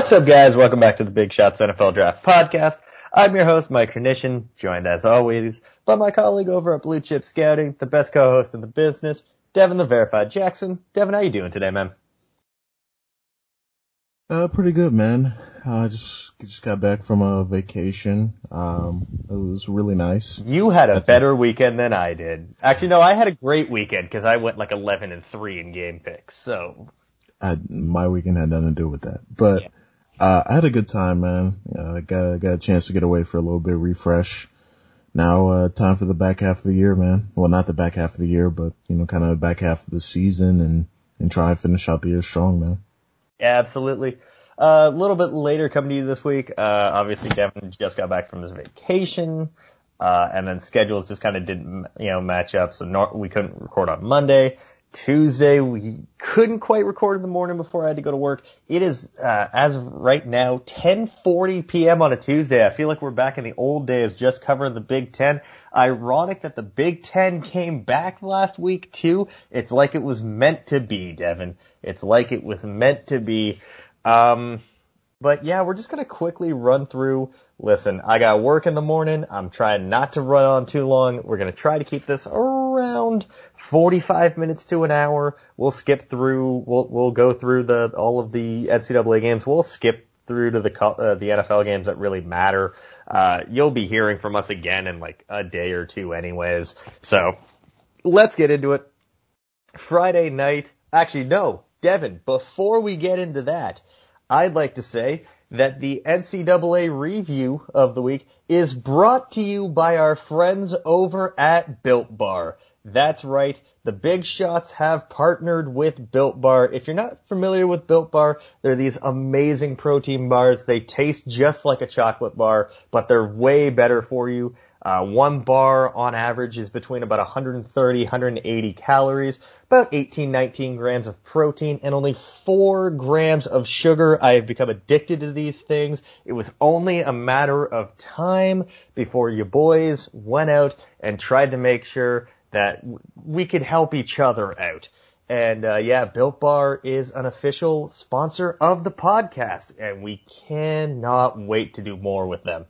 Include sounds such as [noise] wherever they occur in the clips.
What's up, guys? Welcome back to the Big Shots NFL Draft Podcast. I'm your host, Mike Kernician, joined as always by my colleague over at Blue Chip Scouting, the best co-host in the business, Devin the Verified Jackson. Devin, how you doing today, man? Uh, pretty good, man. I uh, just just got back from a vacation. Um, it was really nice. You had a That's better weekend than I did. Actually, no, I had a great weekend because I went like 11 and three in game picks. So I, my weekend had nothing to do with that. But, yeah. Uh, I had a good time, man. Uh, I got, got a chance to get away for a little bit, refresh. Now, uh, time for the back half of the year, man. Well, not the back half of the year, but, you know, kind of the back half of the season and, and try and finish out the year strong, man. Yeah, absolutely. Uh, a little bit later coming to you this week. Uh, obviously Devin just got back from his vacation. Uh, and then schedules just kind of didn't, you know, match up. So no, we couldn't record on Monday. Tuesday. We couldn't quite record in the morning before I had to go to work. It is, uh, as of right now, 10:40 p.m. on a Tuesday. I feel like we're back in the old days, just covering the Big Ten. Ironic that the Big Ten came back last week too. It's like it was meant to be, Devin. It's like it was meant to be. Um, but yeah, we're just gonna quickly run through. Listen, I got work in the morning. I'm trying not to run on too long. We're gonna try to keep this around 45 minutes to an hour. We'll skip through. We'll we'll go through the all of the NCAA games. We'll skip through to the uh, the NFL games that really matter. Uh, you'll be hearing from us again in like a day or two, anyways. So let's get into it. Friday night. Actually, no, Devin. Before we get into that, I'd like to say that the NCAA review of the week is brought to you by our friends over at Built Bar. That's right. The big shots have partnered with Built Bar. If you're not familiar with Built Bar, they're these amazing protein bars. They taste just like a chocolate bar, but they're way better for you. Uh, one bar on average is between about 130, 180 calories, about 18, 19 grams of protein, and only 4 grams of sugar. I have become addicted to these things. It was only a matter of time before you boys went out and tried to make sure that we could help each other out. And uh, yeah, Built Bar is an official sponsor of the podcast, and we cannot wait to do more with them.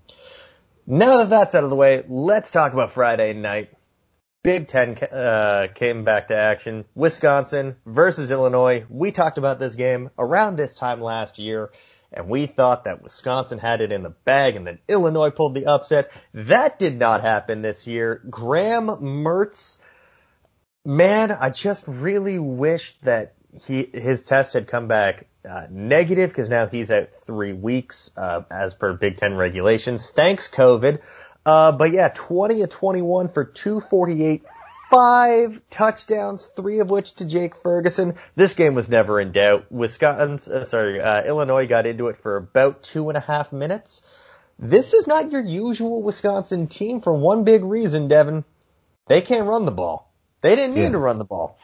Now that that's out of the way, let's talk about Friday night. Big Ten uh, came back to action. Wisconsin versus Illinois. We talked about this game around this time last year, and we thought that Wisconsin had it in the bag, and then Illinois pulled the upset. That did not happen this year. Graham Mertz, man, I just really wish that he his test had come back uh, negative because now he's out three weeks uh, as per Big Ten regulations. Thanks COVID. Uh, but yeah, 20 to 21 for 248, five touchdowns, three of which to Jake Ferguson. This game was never in doubt. Wisconsin, uh, sorry, uh, Illinois got into it for about two and a half minutes. This is not your usual Wisconsin team for one big reason, Devin. They can't run the ball. They didn't need yeah. to run the ball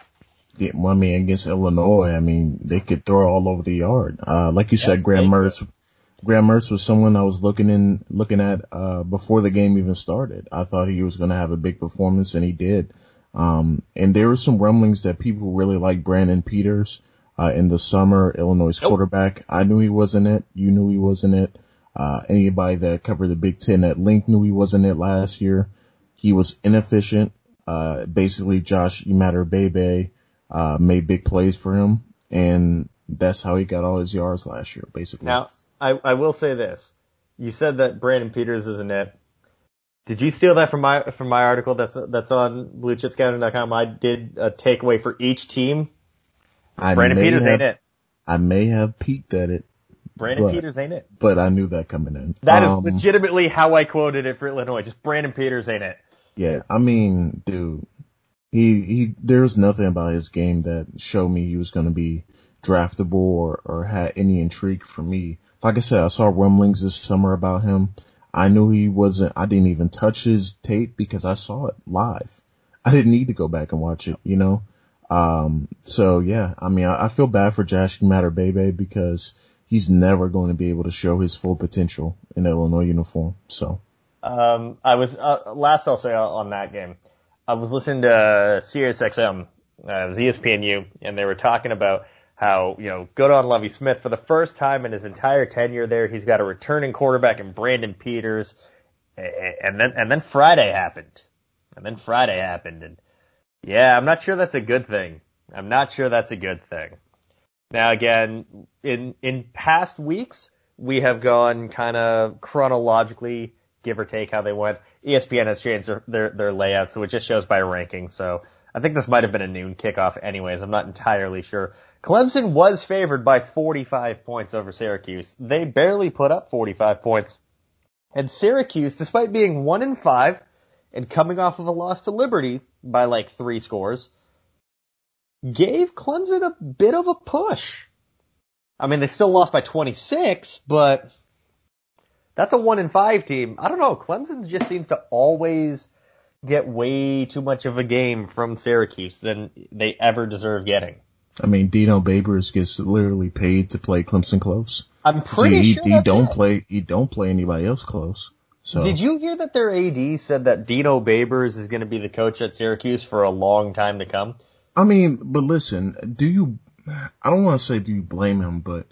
I mean, against Illinois, I mean, they could throw all over the yard. Uh, like you said, Graham Mertz, Graham Mertz was someone I was looking in, looking at, uh, before the game even started. I thought he was going to have a big performance and he did. Um, and there were some rumblings that people really like Brandon Peters, uh, in the summer, Illinois nope. quarterback. I knew he wasn't it. You knew he wasn't it. Uh, anybody that covered the Big Ten at Link knew he wasn't it last year. He was inefficient. Uh, basically Josh Imatorbhebhe, uh, made big plays for him, and that's how he got all his yards last year, basically. Now, I, I will say this: you said that Brandon Peters is a net. Did you steal that from my from my article that's that's on BlueChipScouting.com? I did a takeaway for each team. I Brandon Peters have, ain't it. I may have peeked at it. Brandon but, Peters ain't it. But I knew that coming in. That um, is legitimately how I quoted it for Illinois. Just Brandon Peters ain't it. Yeah, I mean, dude, he he there's nothing about his game that showed me he was going to be draftable or or had any intrigue for me. Like I said, I saw rumblings this summer about him. I knew he wasn't. I didn't even touch his tape because I saw it live. I didn't need to go back and watch it, you know. Um, so yeah, I mean, I, I feel bad for Josh Imatorbhebhe because he's never going to be able to show his full potential in Illinois uniform. So, um, I was uh, last I'll say on that game. I was listening to SiriusXM, uh, it was ESPNU, and they were talking about how, you know, good on Lovie Smith. For the first time in his entire tenure there, he's got a returning quarterback in Brandon Peters. And then, and then Friday happened. And then Friday happened. And yeah, I'm not sure that's a good thing. I'm not sure that's a good thing. Now again, in, in past weeks, we have gone kind of chronologically, give or take how they went. ESPN has changed their, their, their layout, so it just shows by ranking. So I think this might have been a noon kickoff anyways. I'm not entirely sure. Clemson was favored by 45 points over Syracuse. They barely put up 45 points. And Syracuse, despite being one in five and coming off of a loss to Liberty by like three scores, gave Clemson a bit of a push. I mean, they still lost by 26, but that's a one in five team. I don't know. Clemson just seems to always get way too much of a game from Syracuse than they ever deserve getting. I mean, Dino Babers gets literally paid to play Clemson close. I'm pretty he, sure he that's don't it. play he don't play anybody else close. So Did you hear that their AD said that Dino Babers is going to be the coach at Syracuse for a long time to come? I mean, but listen, do you? I don't want to say do you blame him, but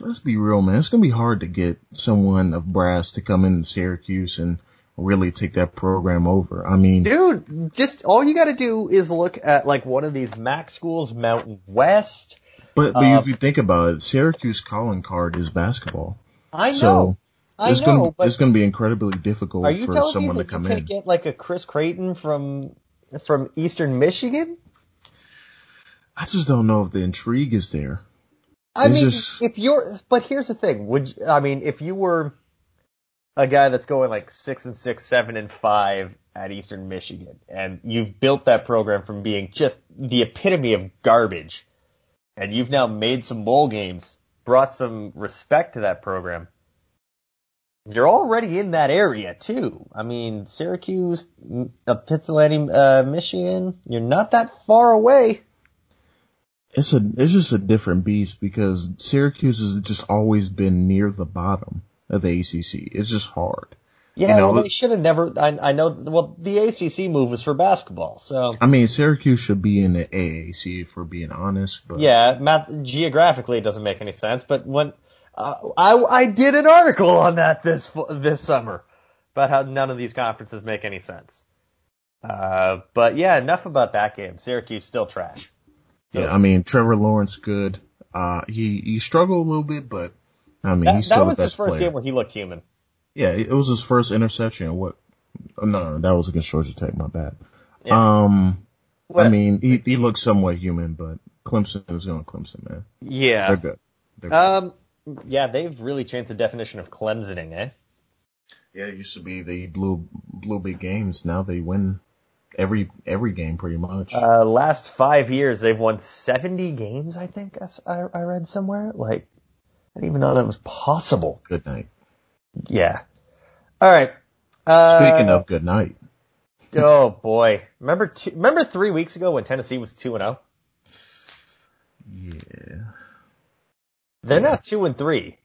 let's be real, man. It's gonna be hard to get someone of brass to come into Syracuse and really take that program over. I mean, Dude, just all you got to do is look at like one of these MAC schools, Mountain West. but, but uh, if you think about it, Syracuse calling card is basketball. I know, So I it's know, gonna but it's gonna be incredibly difficult you for someone me to you come can't in. get like a Chris Creighton from from Eastern Michigan? I just don't know if the intrigue is there. I mean, just- if you're, but here's the thing. Would you- I mean, if you were a guy that's going like six and six, seven and five at Eastern Michigan, and you've built that program from being just the epitome of garbage, and you've now made some bowl games, brought some respect to that program. You're already in that area too. I mean, Syracuse, uh, Pittsylvania, uh, Michigan. You're not that far away. It's a it's just a different beast because Syracuse has just always been near the bottom of the ACC. It's just hard. Yeah, You know, well, they should have never. I, I know. Well, the ACC move was for basketball, so I mean, Syracuse should be in the AAC if we're being honest, but yeah, math geographically it doesn't make any sense. But when uh, I I did an article on that this this summer about how none of these conferences make any sense. Uh, but yeah, enough about that game. Syracuse still trash. Yeah, I mean, Trevor Lawrence good. Uh, he he struggled a little bit, but I mean, That, he's still that the was his first player. game where he looked human. Yeah, it was his first interception. What? oh, No, no, that was against Georgia Tech. My bad. Yeah. Um, What- I mean, he he looks somewhat human, but Clemson is going Clemson, man. They're yeah. good. They're good. Um, yeah, they've really changed the definition of Clemsoning, eh? Yeah, it used to be they blew blew big games. Now they win every every game pretty much. Uh, last five years, they've won 70 games, I think I, I read somewhere. Like, I didn't even know that was possible. good night. Yeah. All right. Uh, Speaking of good night, oh boy, remember two, remember three weeks ago when Tennessee was two and zero? yeah, They're now two and three.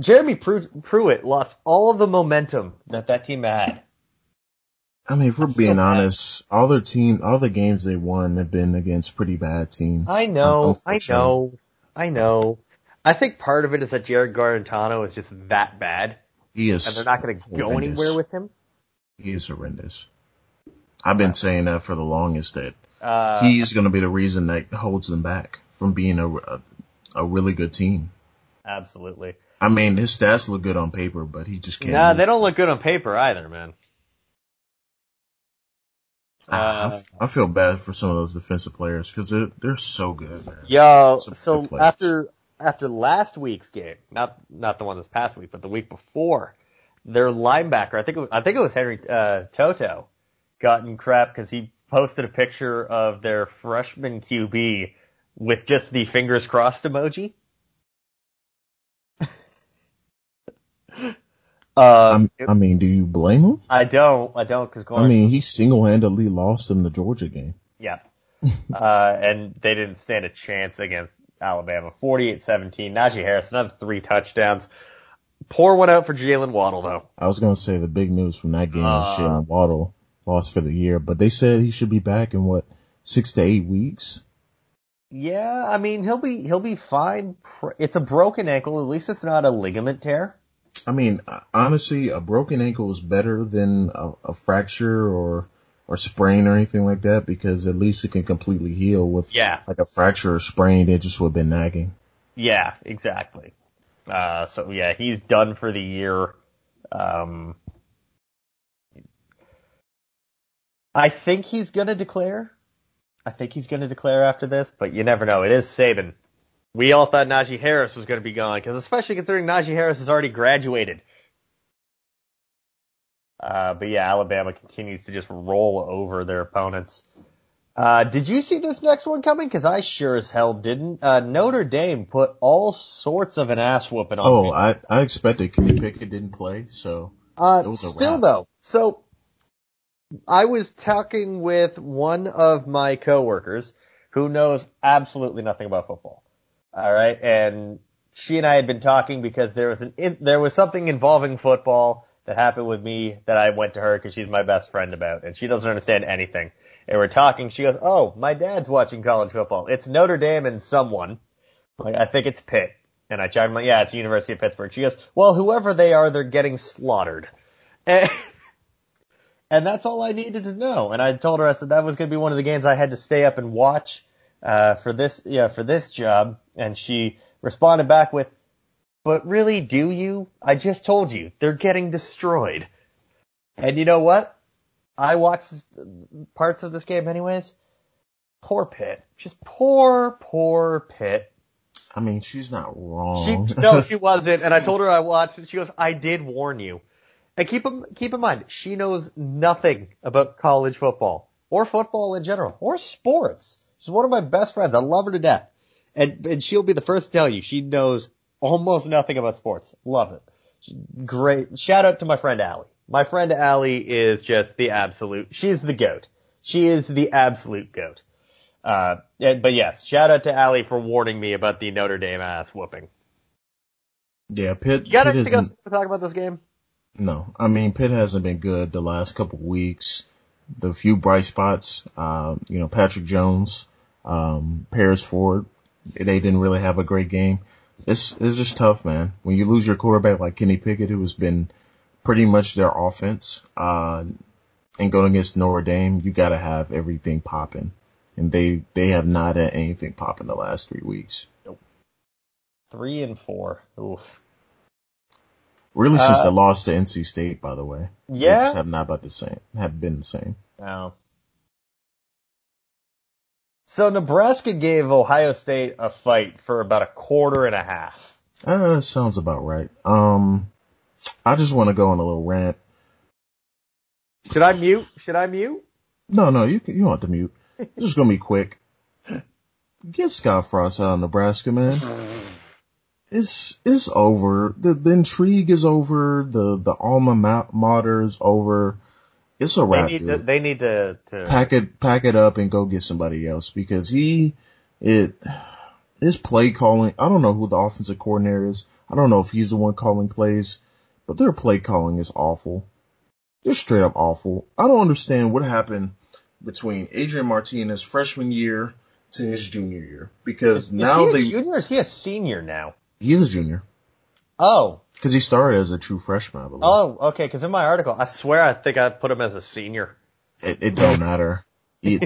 Jeremy Pru- Pruitt lost all of the momentum that that team had. I mean, if we're being honest, all their team, all the games they won have been against pretty bad teams. I know, I know, I know. I think part of it is that Jarrett Guarantano is just that bad, He is. and they're not going to go anywhere with him. He is horrendous. I've been saying that for the longest that Uh, he's going to be the reason that holds them back from being a, a, a really good team. absolutely. I mean, his stats look good on paper, but he just can't. Nah, move. they don't look good on paper either, man. Uh, I, feel bad for some of those defensive players because they're they're so good, man. Yo, Some so after after last week's game, not not the one this past week, but the week before, their linebacker, I think it was, I think it was Henry uh, Toto, got in crap because he posted a picture of their freshman QB with just the fingers crossed emoji. Um, I mean, do you blame him? I don't, I don't, because I mean, he single-handedly lost them the Georgia game. Yeah. [laughs] uh, and they didn't stand a chance against Alabama. 48-17. Najee Harris, another three touchdowns. Poor one out for Jaylen Waddle though. I was gonna say the big news from that game Uh. is Jaylen Waddle lost for the year, but they said he should be back in what six to eight weeks. Yeah, I mean he'll be he'll be fine. It's a broken ankle. At least it's not a ligament tear. I mean, honestly, a broken ankle is better than a, a fracture or or sprain or anything like that because at least it can completely heal. With yeah. like a fracture or sprain, it just would have been nagging. Yeah, exactly. Uh, so yeah, he's done for the year. Um, I think he's gonna declare. I think he's gonna declare after this, but you never know. It is Saban. We all thought Najee Harris was gonna be gone, because especially considering Najee Harris has already graduated. Uh, but yeah, Alabama continues to just roll over their opponents. Uh, did you see this next one coming? Cause I sure as hell didn't. Uh, Notre Dame put all sorts of an ass whooping on Oh, me. I, I expected Kenny Pickett didn't play, so. Uh, It was a still wrap. though, so I was talking with one of my coworkers who knows absolutely nothing about football. All right, and she and I had been talking because there was an in, there was something involving football that happened with me that I went to her because she's my best friend about, and she doesn't understand anything. And we're talking. She goes, "Oh, my dad's watching college football. It's Notre Dame and someone. Like I think it's Pitt." And I chimed like, "Yeah, it's the University of Pittsburgh." She goes, "Well, whoever they are, they're getting slaughtered." [laughs] And, and that's all I needed to know. And I told her I said that was going to be one of the games I had to stay up and watch uh, for this yeah for this job. And she responded back with, "But really, do you? I just told you they're getting destroyed." And you know what? I watched parts of this game anyways. Poor Pitt, just poor, poor Pitt. I mean, she's not wrong. She no, [laughs] she wasn't. And I told her I watched it. She goes, "I did warn you." And keep keep in mind, she knows nothing about college football or football in general or sports. She's one of my best friends. I love her to death, and and she'll be the first to tell you she knows almost nothing about sports. Love it. Great. Shout out to my friend Allie. My friend Allie is just the absolute. She's the goat. She is the absolute goat. Uh, and- but yes, shout out to Allie for warning me about the Notre Dame ass whooping. yeah, Pitt, You got Pitt anything else to talk about this game? no, I mean, Pitt hasn't been good the last couple of weeks. The few bright spots, uh, you know, Patrick Jones, um, Paris Ford, they didn't really have a great game. It's, it's just tough, man. When you lose your quarterback like Kenny Pickett, who has been pretty much their offense, uh, and going against Notre Dame, you gotta have everything popping. And they, they have not had anything popping the last three weeks. Three and four. Oof. Really since Uh, the loss to NC State, by the way. Yeah. just have not about the same, have been the same. No. So Nebraska gave Ohio State a fight for about a quarter and a half. Uh, sounds about right. Um, I just want to go on a little rant. Should I mute? Should I mute? No, no, you can, you don't have to mute. It's [laughs] just gonna be quick. Get Scott Frost out of Nebraska, man. It's, it's over. The, the intrigue is over. The, the alma ma- mater is over. It's a They wrap, need to. They need to. to Pack it, pack it up and go get somebody else because he, it, his play calling, I don't know who the offensive coordinator is. I don't know if he's the one calling plays, but their play calling is awful. They're straight up awful. I don't understand what happened between Adrian Martinez freshman year to his junior year because is now he a they, junior? Or is he a senior now? he's a junior Oh, because he started as a true freshman, I believe. oh, okay. Because in my article, I swear I think I put him as a senior. It, it don't matter. He,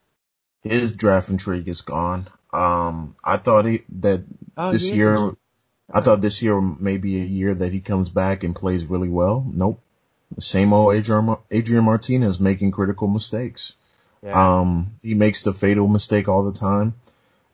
[laughs] his draft intrigue is gone. Um, I thought he, that Oh, this year, I thought this year may be a year that he comes back and plays really well. Nope. The same old Adrian, Adrian Martinez making critical mistakes. Yeah. Um, he makes the fatal mistake all the time.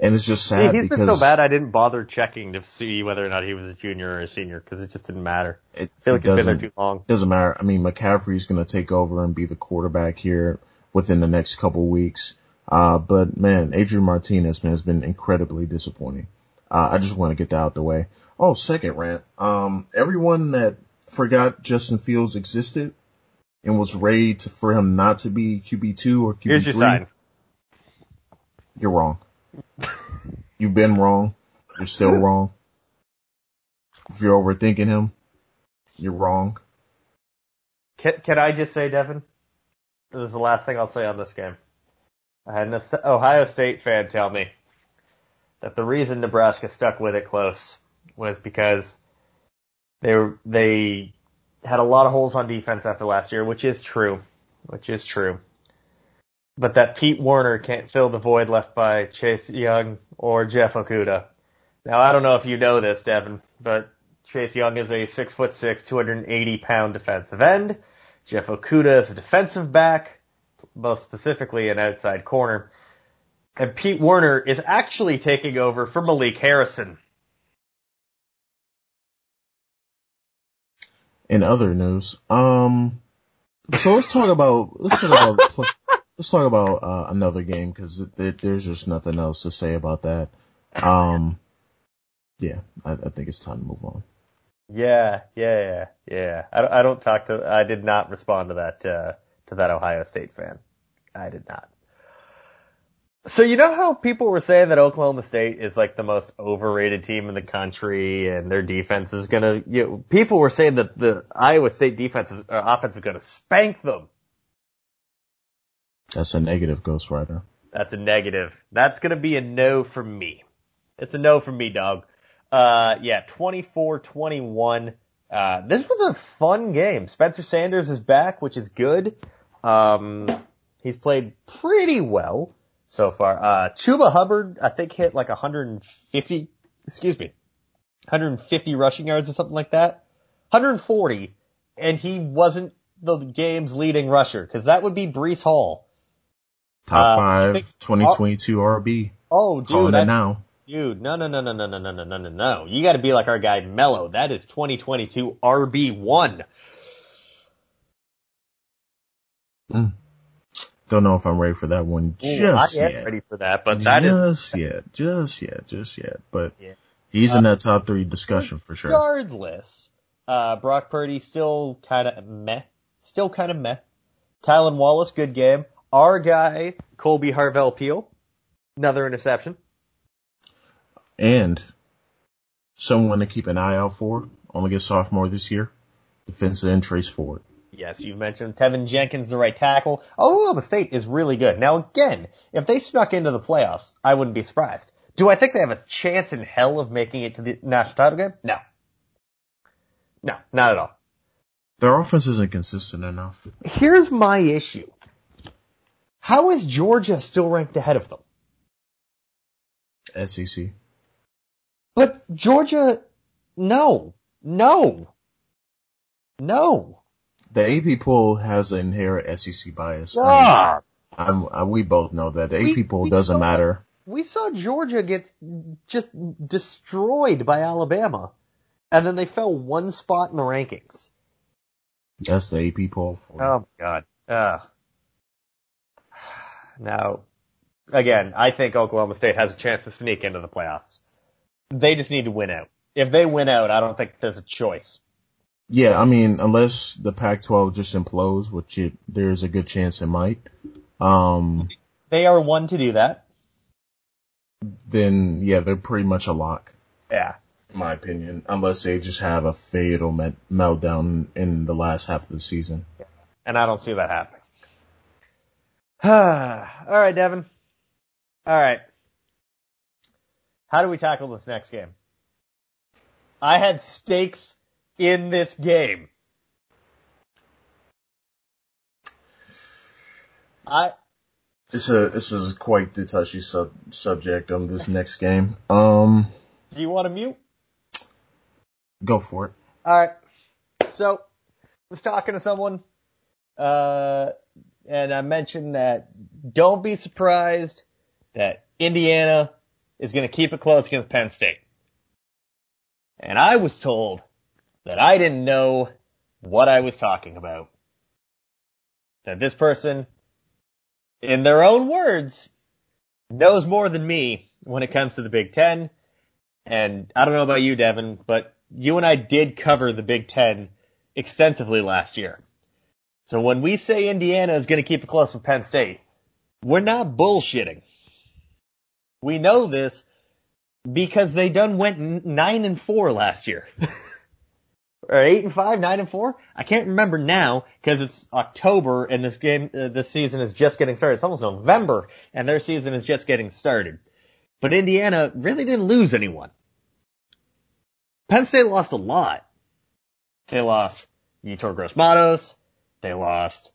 And it's just sad he's because been so bad I didn't bother checking to see whether or not he was a junior or a senior because it just didn't matter. it, I feel it like he's been there too long. It doesn't matter. I mean, McCaffrey's going to take over and be the quarterback here within the next couple weeks. Uh, but man, Adrian Martinez, man, has been incredibly disappointing. Uh, I just want to get that out the way. Oh, second rant. Um, everyone that forgot Justin Fields existed and was ready to, for him not to be QB2 or QB3, Here's your sign. you're wrong. [laughs] You've been wrong. You're still wrong. If you're overthinking him, you're wrong. Can, can I just say, Devin? This is the last thing I'll say on this game. I had an Ohio State fan tell me, that the reason Nebraska stuck with it close was because they were, they had a lot of holes on defense after last year, which is true, which is true. But that Pete Werner can't fill the void left by Chase Young or Jeff Okudah. Now I don't know if you know this, Devin, but Chase Young is a six foot six, 280 pound defensive end. Jeff Okudah is a defensive back, most specifically an outside corner. And Pete Werner is actually taking over for Malik Harrison. In other news, um, so let's talk about let's talk about let's talk about uh, another game because there's just nothing else to say about that. Um, yeah, I, I, think it's time to move on. Yeah, yeah, yeah. I, I don't talk to. I did not respond to that uh, to that Ohio State fan. I did not. So you know how people were saying that Oklahoma State is like the most overrated team in the country, and their defense is gonna. You know, people were saying that the Iowa State defense is, offense is gonna spank them. That's a negative, Ghost Rider. That's a negative. That's gonna be a no from me. It's a no from me, dog. Uh, yeah, 24-21. Uh, this was a fun game. Spencer Sanders is back, which is good. Um, he's played pretty well so far. Uh, Chuba Hubbard, I think hit like 150, excuse me, 150 rushing yards or something like that. 140, and he wasn't the game's leading rusher, cause that would be Breece Hall. Top uh, five, 2022 RB. Oh, dude. Calling it now. Dude, no, no, no, no, no, no, no, no, no, no, no. You gotta be like our guy Mello. That is 2022 RB1. Mm. Don't know if I'm ready for that one just Ooh, I yet. ready for that, but that just is... yet, just yet, just yet. But yeah. he's in that top three discussion for sure. Regardless, uh, Brock Purdy still kind of meh, still kind of meh. Tylan Wallace, good game. Our guy Kolby Harvell-Peel, another interception. And someone to keep an eye out for, only get sophomore this year, defensive end Trace Ford. Yes, you've mentioned Teven Jenkins, the right tackle. Oklahoma State is really good. Now again, if they snuck into the playoffs, I wouldn't be surprised. Do I think they have a chance in hell of making it to the national title game? No. No, not at all. Their offense isn't consistent enough. Here's my issue. How is Georgia still ranked ahead of them? SEC. But Georgia, no, no, no the AP poll has an inherent SEC bias. Ah. I mean, I, we both know that the AP poll doesn't saw, matter. We saw Georgia get just destroyed by Alabama, and then they fell one spot in the rankings. That's the AP poll. For oh god. Uh, now, again, I think Oklahoma State has a chance to sneak into the playoffs. They just need to win out. If they win out, I don't think there's a choice. Yeah, I mean, unless the Pac-12 just implodes, which it, there's a good chance it might. Um, they are one to do that. Then yeah, they're pretty much a lock. Yeah, in my opinion, unless they just have a fatal meltdown in the last half of the season. Yeah. And I don't see that happening. [sighs] All right, Devin. All right. How do we tackle this next game? I had stakes in this game. I. This a this is quite the touchy sub subject on this next game. Um. Do you want to mute? Go for it. All right. So, I was talking to someone, uh, and I mentioned that don't be surprised that Indiana is going to keep it close against Penn State. And I was told that I didn't know what I was talking about. That this person, in their own words, knows more than me when it comes to the Big Ten. And I don't know about you, Devin, but you and I did cover the Big Ten extensively last year. So when we say Indiana is going to keep it close with Penn State, we're not bullshitting. We know this because they done went nine and four last year. [laughs] or eight and five, nine and four. I can't remember now because it's October and this game, uh, this season is just getting started. It's almost November and their season is just getting started. But Indiana really didn't lose anyone. Penn State lost a lot. They lost Yetur Gross They lost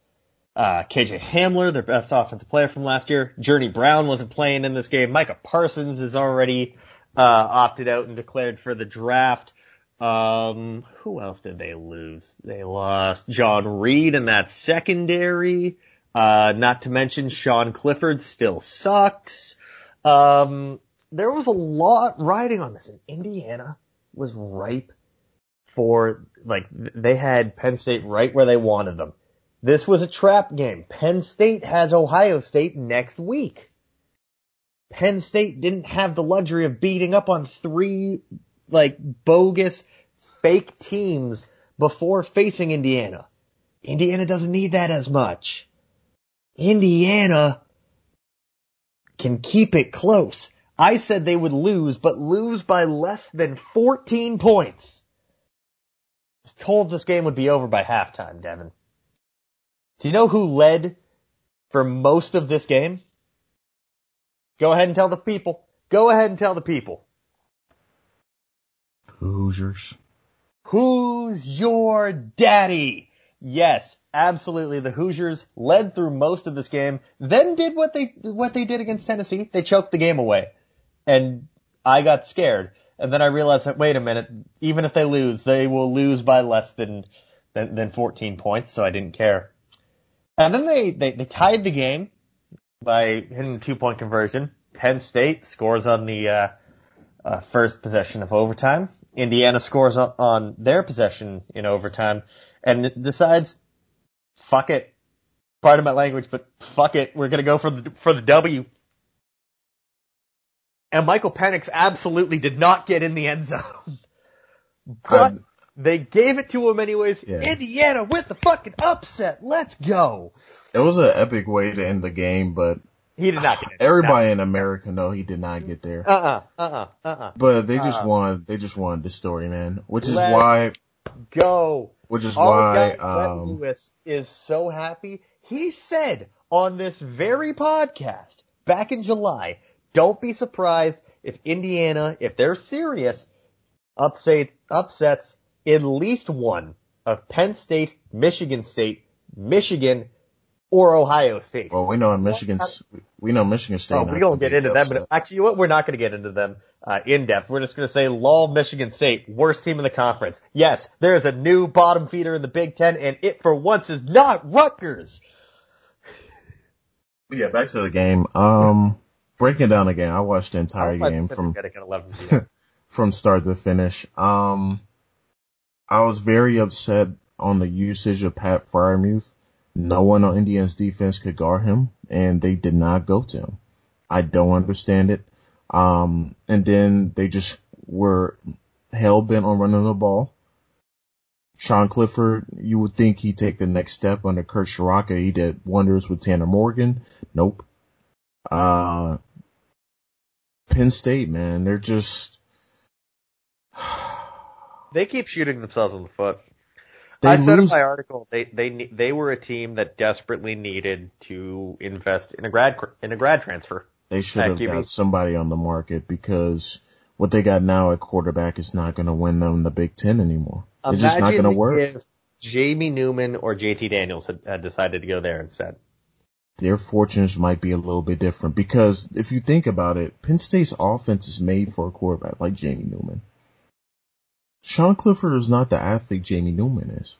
uh, KJ Hamler, their best offensive player from last year. Journey Brown wasn't playing in this game. Micah Parsons is already uh, opted out and declared for the draft. Um, who else did they lose? They lost John Reid in that secondary. Uh, not to mention Sean Clifford still sucks. Um, there was a lot riding on this and Indiana was ripe for, like, they had Penn State right where they wanted them. This was a trap game. Penn State has Ohio State next week. Penn State didn't have the luxury of beating up on three, like, bogus, fake teams before facing Indiana. Indiana doesn't need that as much. Indiana can keep it close. I said they would lose, but lose by less than 14 points. Was told this game would be over by halftime, Devin. Do you know who led for most of this game? Go ahead and tell the people. Go ahead and tell the people. Hoosiers. Who's your daddy? Yes, absolutely. The Hoosiers led through most of this game, then did what they what they did against Tennessee. They choked the game away, and I got scared. And then I realized that wait a minute, even if they lose, they will lose by less than than, than 14 points. So I didn't care. And then they they, they tied the game by hitting a two point conversion. Penn State scores on the uh, uh, first possession of overtime. Indiana scores on, their possession in overtime and decides, fuck it. Pardon my language, but fuck it. We're gonna go for the, for the W. And Michael Penix absolutely did not get in the end zone. [laughs] but um, they gave it to him anyways. Yeah. Indiana with the fucking upset. Let's go. It was an epic way to end the game, but he did not get it. Everybody in America know he did not get there. Uh uh-uh, uh uh uh uh. But they just uh-uh. wanted they just wanted the story, man. Which is Let why go. Which is why um, Lewis is so happy. He said on this very podcast back in July, don't be surprised if Indiana, if they're serious, upset, upsets at least one of Penn State, Michigan State, Michigan, or Ohio State. Well, we know Michigan, State. we know Michigan State. Oh, we don't get into them, but actually, what we're not going to get into them uh, in depth. We're just going to say, lol, Michigan State, worst team in the conference. Yes, there is a new bottom feeder in the Big Ten, and it for once is not Rutgers. Yeah, back to the game. Um, breaking down the game, I watched the entire game from [laughs] from start to finish. Um, I was very upset on the usage of Pat Freiermuth no one on Indiana's defense could guard him, and they did not go to him. I don't understand it. Um, and then they just were hell bent on running the ball. Sean Clifford, you would think he'd take the next step under Kurt Ciarrocca. He did wonders with Tanner Morgan. Nope. Uh, Penn State, man, they're just. [sighs] they keep shooting themselves in the foot. They I said in my article they they they were a team that desperately needed to invest in a grad in a grad transfer. They should have got somebody on the market because what they got now at quarterback is not going to win them the Big Ten anymore. It's just not going to work. If Jamie Newman or JT Daniels had, had decided to go there instead. Their fortunes might be a little bit different because if you think about it, Penn State's offense is made for a quarterback like Jamie Newman. Sean Clifford is not the athlete Jamie Newman is.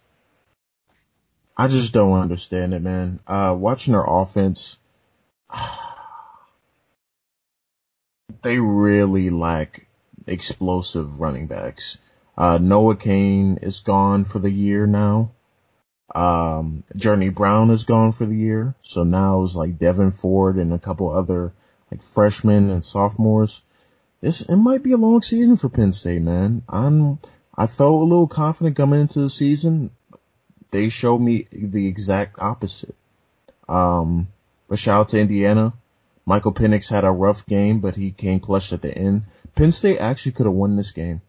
I just don't understand it, man. Uh, watching their offense, [sighs] they really lack explosive running backs. Uh, Noah Cain is gone for the year now. Um, Journey Brown is gone for the year. So now it's like Devyn Ford and a couple other like freshmen and sophomores. This, it might be a long season for Penn State, man. I'm, I felt a little confident coming into the season. They showed me the exact opposite. Um, but shout out to Indiana. Michael Penix had a rough game, but he came clutch at the end. Penn State actually could have won this game.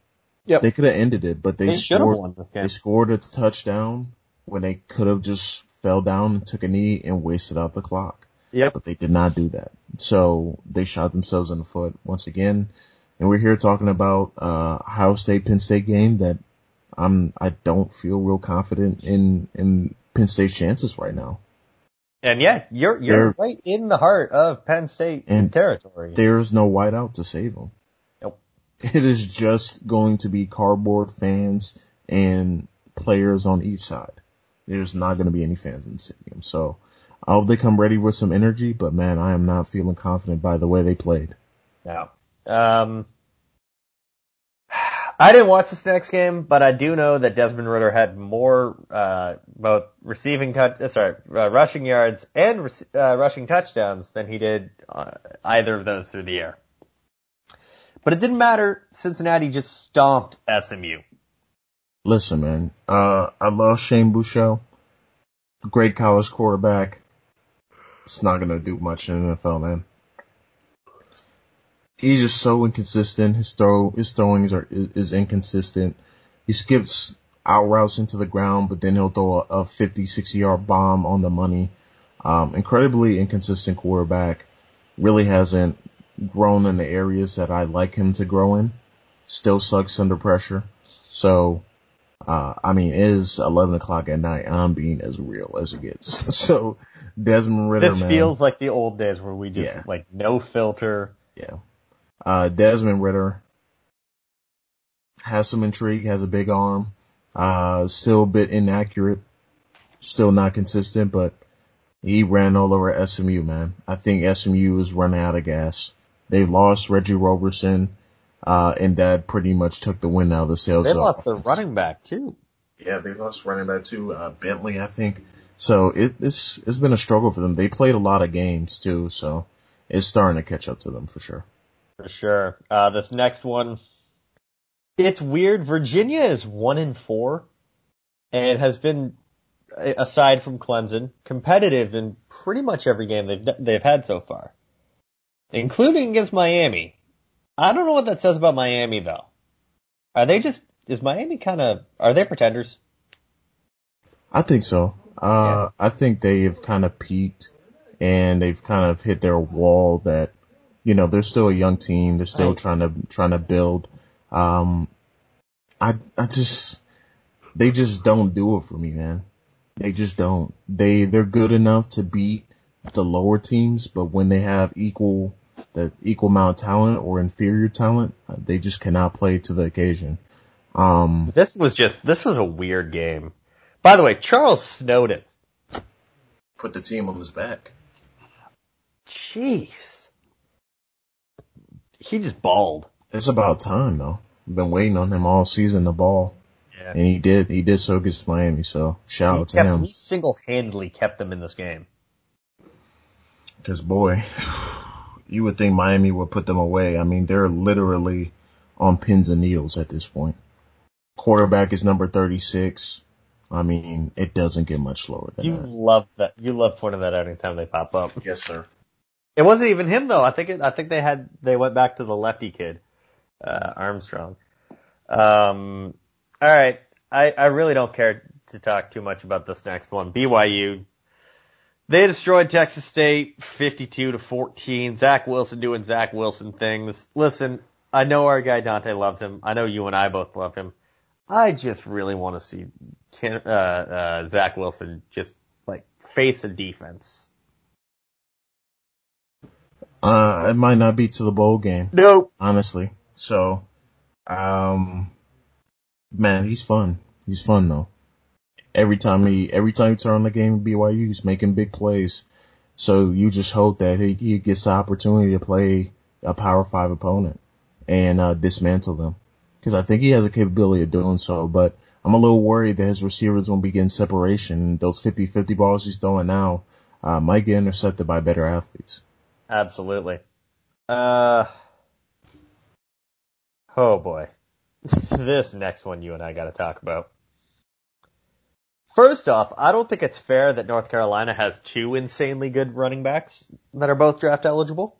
Yep. They could have ended it, but they, they scored. They scored a touchdown when they could have just fell down and took a knee and wasted out the clock. Yep. But they did not do that. So they shot themselves in the foot once again. And we're here talking about, uh, Ohio State Penn State game that I'm, I don't feel real confident in, in Penn State's chances right now. And yeah, you're, you're They're- right in the heart of Penn State And territory. There's no whiteout to save them. Nope. It is just going to be cardboard fans and players on each side. There's not going to be any fans in the stadium. So I hope they come ready with some energy, but man, I am not feeling confident by the way they played. No. Um, I didn't watch this next game, but I do know that Desmond Ridder had more, uh, both receiving touch, uh, sorry, uh, rushing yards and uh, rushing touchdowns than he did uh, either of those through the air. But it didn't matter. Cincinnati just stomped SMU. Listen, man, uh, I love Shane Buechele. Great college quarterback. It's not to do much in the NFL, man. He's just so inconsistent. His throw, his throwings are, is, is inconsistent. He skips out routes into the ground, but then he'll throw a, a 50, 60 yard bomb on the money. Um, incredibly inconsistent quarterback. Really hasn't grown in the areas that I like him to grow in. Still sucks under pressure. So, uh, I mean, it is 11 o'clock at night I'm being as real as it gets. [laughs] So, Desmond Ridder, This man. feels like the old days where we just Yeah. like no filter. Yeah. Uh, Desmond Ridder has some intrigue, has a big arm, uh, still a bit inaccurate, still not consistent, but he ran all over SMU, man. I think SMU is running out of gas. They lost Reggie Roberson, uh, and that pretty much took the wind out of the sails. They of lost their running back too. Yeah, they lost running back too, uh, Bentley, I think. So it, it's, it's been a struggle for them. They played a lot of games too, so it's starting to catch up to them for sure. For sure. Uh, this next one, it's weird. Virginia is one in four and has been, aside from Clemson, competitive in pretty much every game they've, they've had so far, including against Miami. I don't know what that says about Miami though. Are they just, is Miami kind of, are they pretenders? I think so. Uh, I think they've kind of peaked and they've kind of hit their wall that, you know, they're still a young team. They're still Right. trying to, trying to build. Um, I, I just, they just don't do it for me, man. They just don't. They, they're good enough to beat the lower teams, but when they have equal, the equal amount of talent or inferior talent, uh, they just cannot play to the occasion. Um, This was just, this was a weird game. By the way, Charles Snowden. put the team on his back. Jeez. He just balled. It's about time though. We've been waiting on him all season to ball, Yeah. and he did. He did so against Miami. So shout He, out to kept, him. he single-handedly kept them in this game. Because boy, you would think Miami would put them away. I mean, they're literally on pins and needles at this point. Quarterback is number 36. I mean, it doesn't get much slower than You that. You love that. You love pointing that out anytime they pop up. Yes, sir. It wasn't even him though. I think it, I think they had they went back to the lefty kid, uh, Armstrong. Um, all right. I I really don't care to talk too much about this next one. BYU. They destroyed Texas State 52 to 14. Zach Wilson doing Zach Wilson things. Listen, I know our guy Dante loves him. I know you and I both love him. I just really want to see Tin- uh, uh, Zach Wilson just like face a defense. Uh, it might not be to the bowl game. Nope. honestly. So, um, man, he's fun. He's fun though. Every time he, every time you turn on the game at BYU, he's making big plays. So you just hope that he, he gets the opportunity to play a power five opponent and, uh, dismantle them. Cause I think he has a capability of doing so, but I'm a little worried that his receivers won't be getting separation. Those 50-50 balls he's throwing now, uh, might get intercepted by better athletes. Absolutely. Uh, oh boy. [laughs] this next one you and I gotta talk about. First off, I don't think it's fair that North Carolina has two insanely good running backs that are both draft eligible.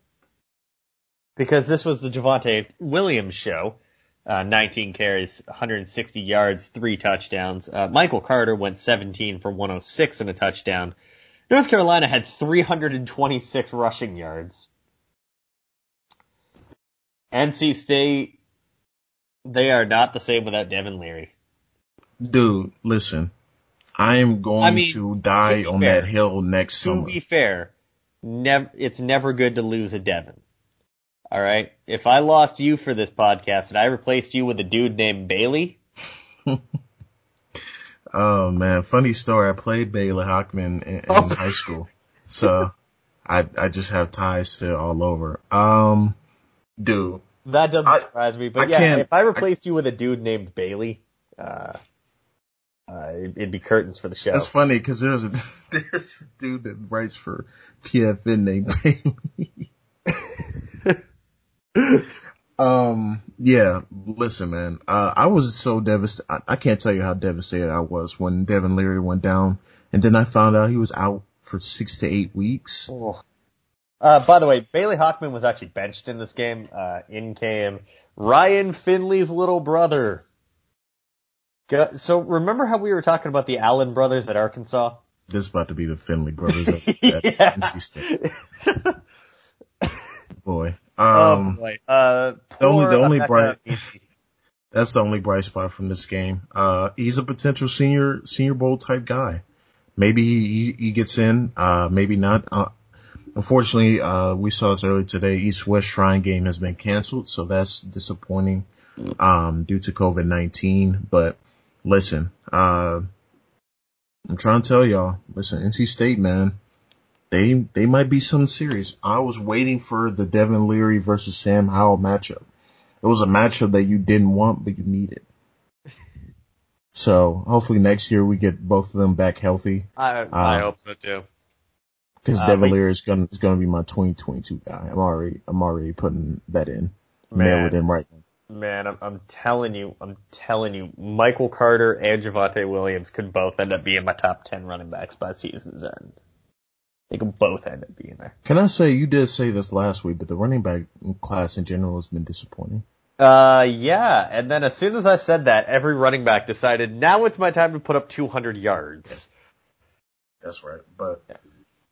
Because this was the Javonte Williams show. Uh, 19 carries, 160 yards, three touchdowns. Uh, Michael Carter went 17 for 106 and a touchdown. North Carolina had 326 rushing yards. NC State, they are not the same without Devin Leary. Dude, listen. I am going I mean, to die to on fair, that hill next To summer. To be fair, nev- it's never good to lose a Devin. Alright? If I lost you for this podcast and I replaced you with a dude named Bailey, [laughs] Oh man, funny story. I played Bailey Hockman in, in Oh. high school, so I I just have ties to all over. Um, dude, that doesn't I- surprise me. But I yeah, if I replaced you with a dude named Bailey, uh, uh, it'd be curtains for the show. that's funny because there's a [laughs] there's a dude that writes for PFN named Bailey. [laughs] um, yeah. Listen, man. Uh, I was so devastated. I, I can't tell you how devastated I was when Devin Leary went down, and then I found out he was out for six to eight weeks. Oh. Uh, by the way, Bailey Hockman was actually benched in this game. Uh, in came Ryan Finley's little brother. So remember how we were talking about the Allen brothers at Arkansas? This is about to be the Finley brothers [laughs] at, at. NC State. [laughs] Boy. oh Um, boy. Uh, the only- the only bright- [laughs] that's the only bright spot from this game. Uh, he's a potential senior, senior bowl type guy. Maybe he, he gets in, uh, maybe not. Uh, unfortunately, uh, we saw this earlier today. East West Shrine game has been canceled, so that's disappointing, um, due to COVID-19. But listen, uh, I'm trying to tell y'all, listen, NC State, man, they, they might be something serious. I was waiting for the Devin Leary versus Sam Howell matchup. It was a matchup that you didn't want, but you needed. So hopefully next year we get both of them back healthy I, Uh, I hope so too. because Uh, Devin Leary is gonna is gonna be my 2022 guy. I'm already I'm already putting that in, Man. mail it in right. now. Man, I'm, I'm telling you, I'm telling you, Michael Carter and Javonte Williams could both end up being my top 10 running backs by season's end. They could both end up being there. Can I say you did say this last week, but the running back class in general has been disappointing. Uh, yeah, and then as soon as I said that, every running back decided, now it's my time to put up 200 yards. That's right, but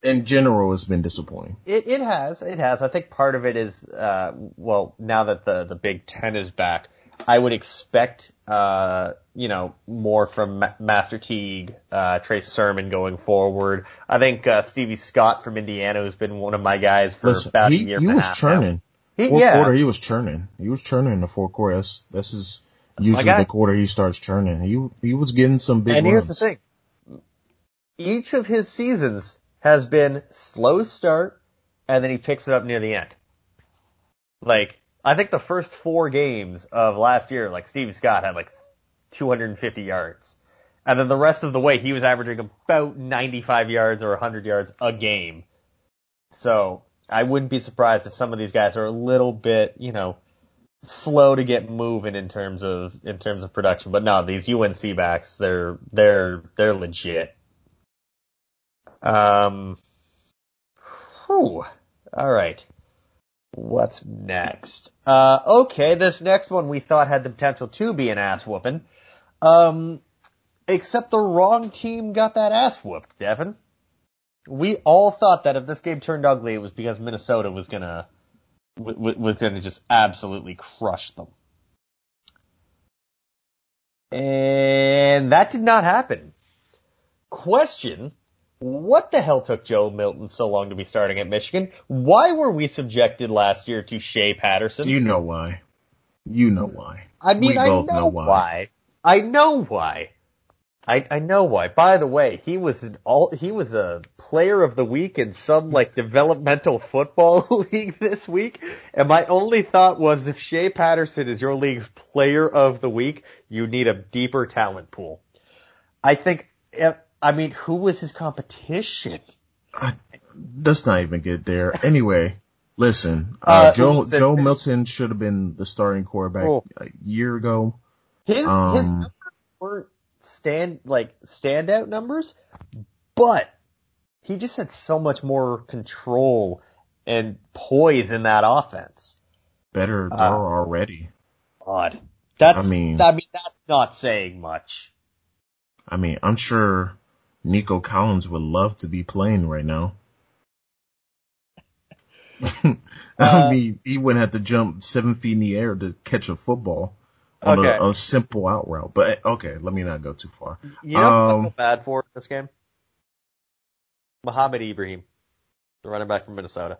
in general, it's been disappointing. It, it has, it has. I think part of it is, uh, well, now that the, the Big Ten is back, I would expect, uh, you know, more from Ma- Master Teague, uh, Trey Sermon going forward. I think, uh, Stevie Scott from Indiana has been one of my guys for Listen, about he, a year he and was half churning. He, Fourth yeah. quarter, he was churning. He was churning in the fourth quarter. That's that's his usually the quarter he starts churning. He he was getting some big and here's the thing. Each of his seasons has been slow start and then he picks it up near the end. Like, I think the first four games of last year, like Steve Scott had like 250 yards. And then the rest of the way he was averaging about 95 yards or 100 yards a game. So, I wouldn't be surprised if some of these guys are a little bit, you know, slow to get moving in terms of in terms of production. But no, these UNC backs, they're they're they're legit. Um. Whew. All right. What's next? Uh, okay, this next one we thought had the potential to be an ass whooping. Um, except the wrong team got that ass whooped, Devin. We all thought that if this game turned ugly, it was because Minnesota was gonna w- was gonna just absolutely crush them. And that did not happen. Question, what the hell took Joe Milton so long to be starting at Michigan? Why were we subjected last year to Shea Patterson? You know why? You know why? I mean, we I know, know why. why. I know why. I, I know why. By the way, he was an all, he was a player of the week in some like developmental football [laughs] league this week. And my only thought was if Shea Patterson is your league's player of the week, you need a deeper talent pool. I think, eh, I mean, who was his competition? I, let's not even get there. Anyway, listen, uh, Uh, Joe listen. Joe Milton should have been the starting quarterback Oh. a year ago. His his Um, numbers weren't stand like standout numbers, but he just had so much more control and poise in that offense. Better Uh, already. God, that's I mean- I mean that's not saying much. I mean, I'm sure Nico Collins would love to be playing right now. [laughs] I uh, mean, he wouldn't have to jump seven feet in the air to catch a football on okay. a, a, simple out route. But okay, let me not go too far. You know um, feel bad for this game? Mohamed Ibrahim, the running back from Minnesota.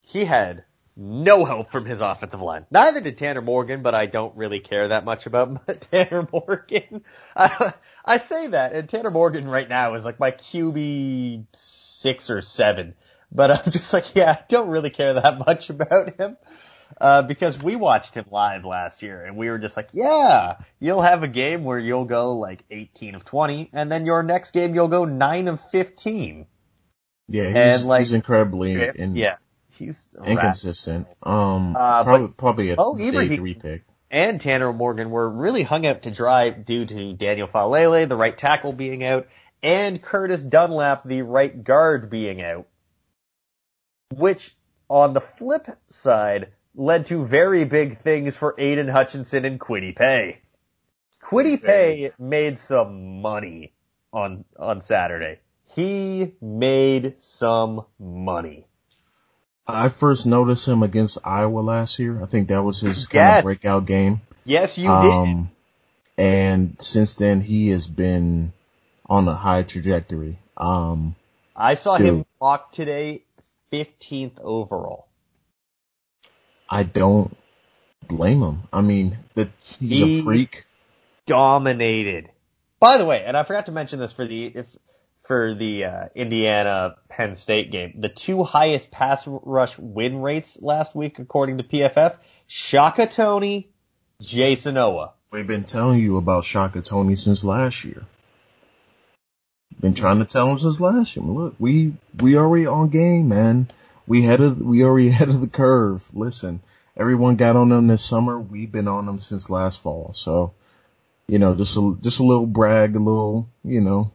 He had no help from his offensive line. Neither did Tanner Morgan, but I don't really care that much about [laughs] Tanner Morgan. [laughs] I, I say that, and Tanner Morgan right now is like my QB six or seven. But I'm [laughs] just like, yeah, I don't really care that much about him. Uh, because we watched him live last year and we were just like, yeah, you'll have a game where you'll go like 18 of 20 and then your next game you'll go 9 of 15. Yeah, he's, and like, he's incredibly in, yeah, he's inconsistent. Um, uh, probably, probably a oh, day three pick. And Tanner Morgan were really hung out to dry due to Daniel Faalele, the right tackle being out, and Curtis Dunlap, the right guard being out. Which, on the flip side, led to very big things for Aidan Hutchinson and Kwity Paye. Kwity Paye made some money on, on Saturday. He made some money. I first noticed him against Iowa last year. I think that was his kind yes. of breakout game. Yes, you um, did. And since then, he has been on a high trajectory. Um, I saw dude, him walk today, 15th overall. I don't blame him. I mean, the, he's he a freak. Dominated. By the way, and I forgot to mention this for the if for the uh, Indiana Penn State game, the two highest pass rush win rates last week, according to PFF, Shaka Toney, Jayson Oweh. We've been telling you about Shaka Toney since last year. Been trying to tell him since last year. Look, we we already on game, man we had of we already [laughs] ahead of the curve. Listen, everyone got on them this summer. We've been on them since last fall. So, you know, just a just a little brag, a little, you know,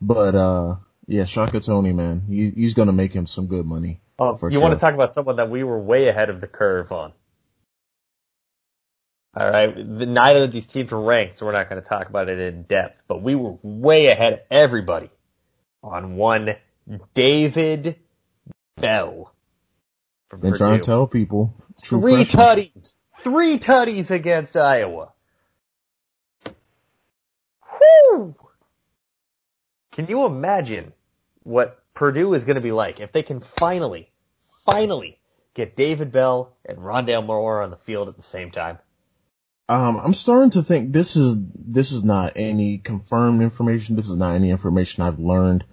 but uh, yeah, Shaka Toney, man, he, he's gonna make him some good money. Oh, you sure. want to talk about someone that we were way ahead of the curve on? All right, neither of these teams were ranked, so we're not going to talk about it in depth. But we were way ahead of everybody on one David Bell. Been trying to tell people. Three tutties. Three tutties against Iowa. Whew! Can you imagine what Purdue is going to be like if they can finally, finally get David Bell and Rondale Moore on the field at the same time? Um, I'm starting to think this is this is not any confirmed information. This is not any information I've learned.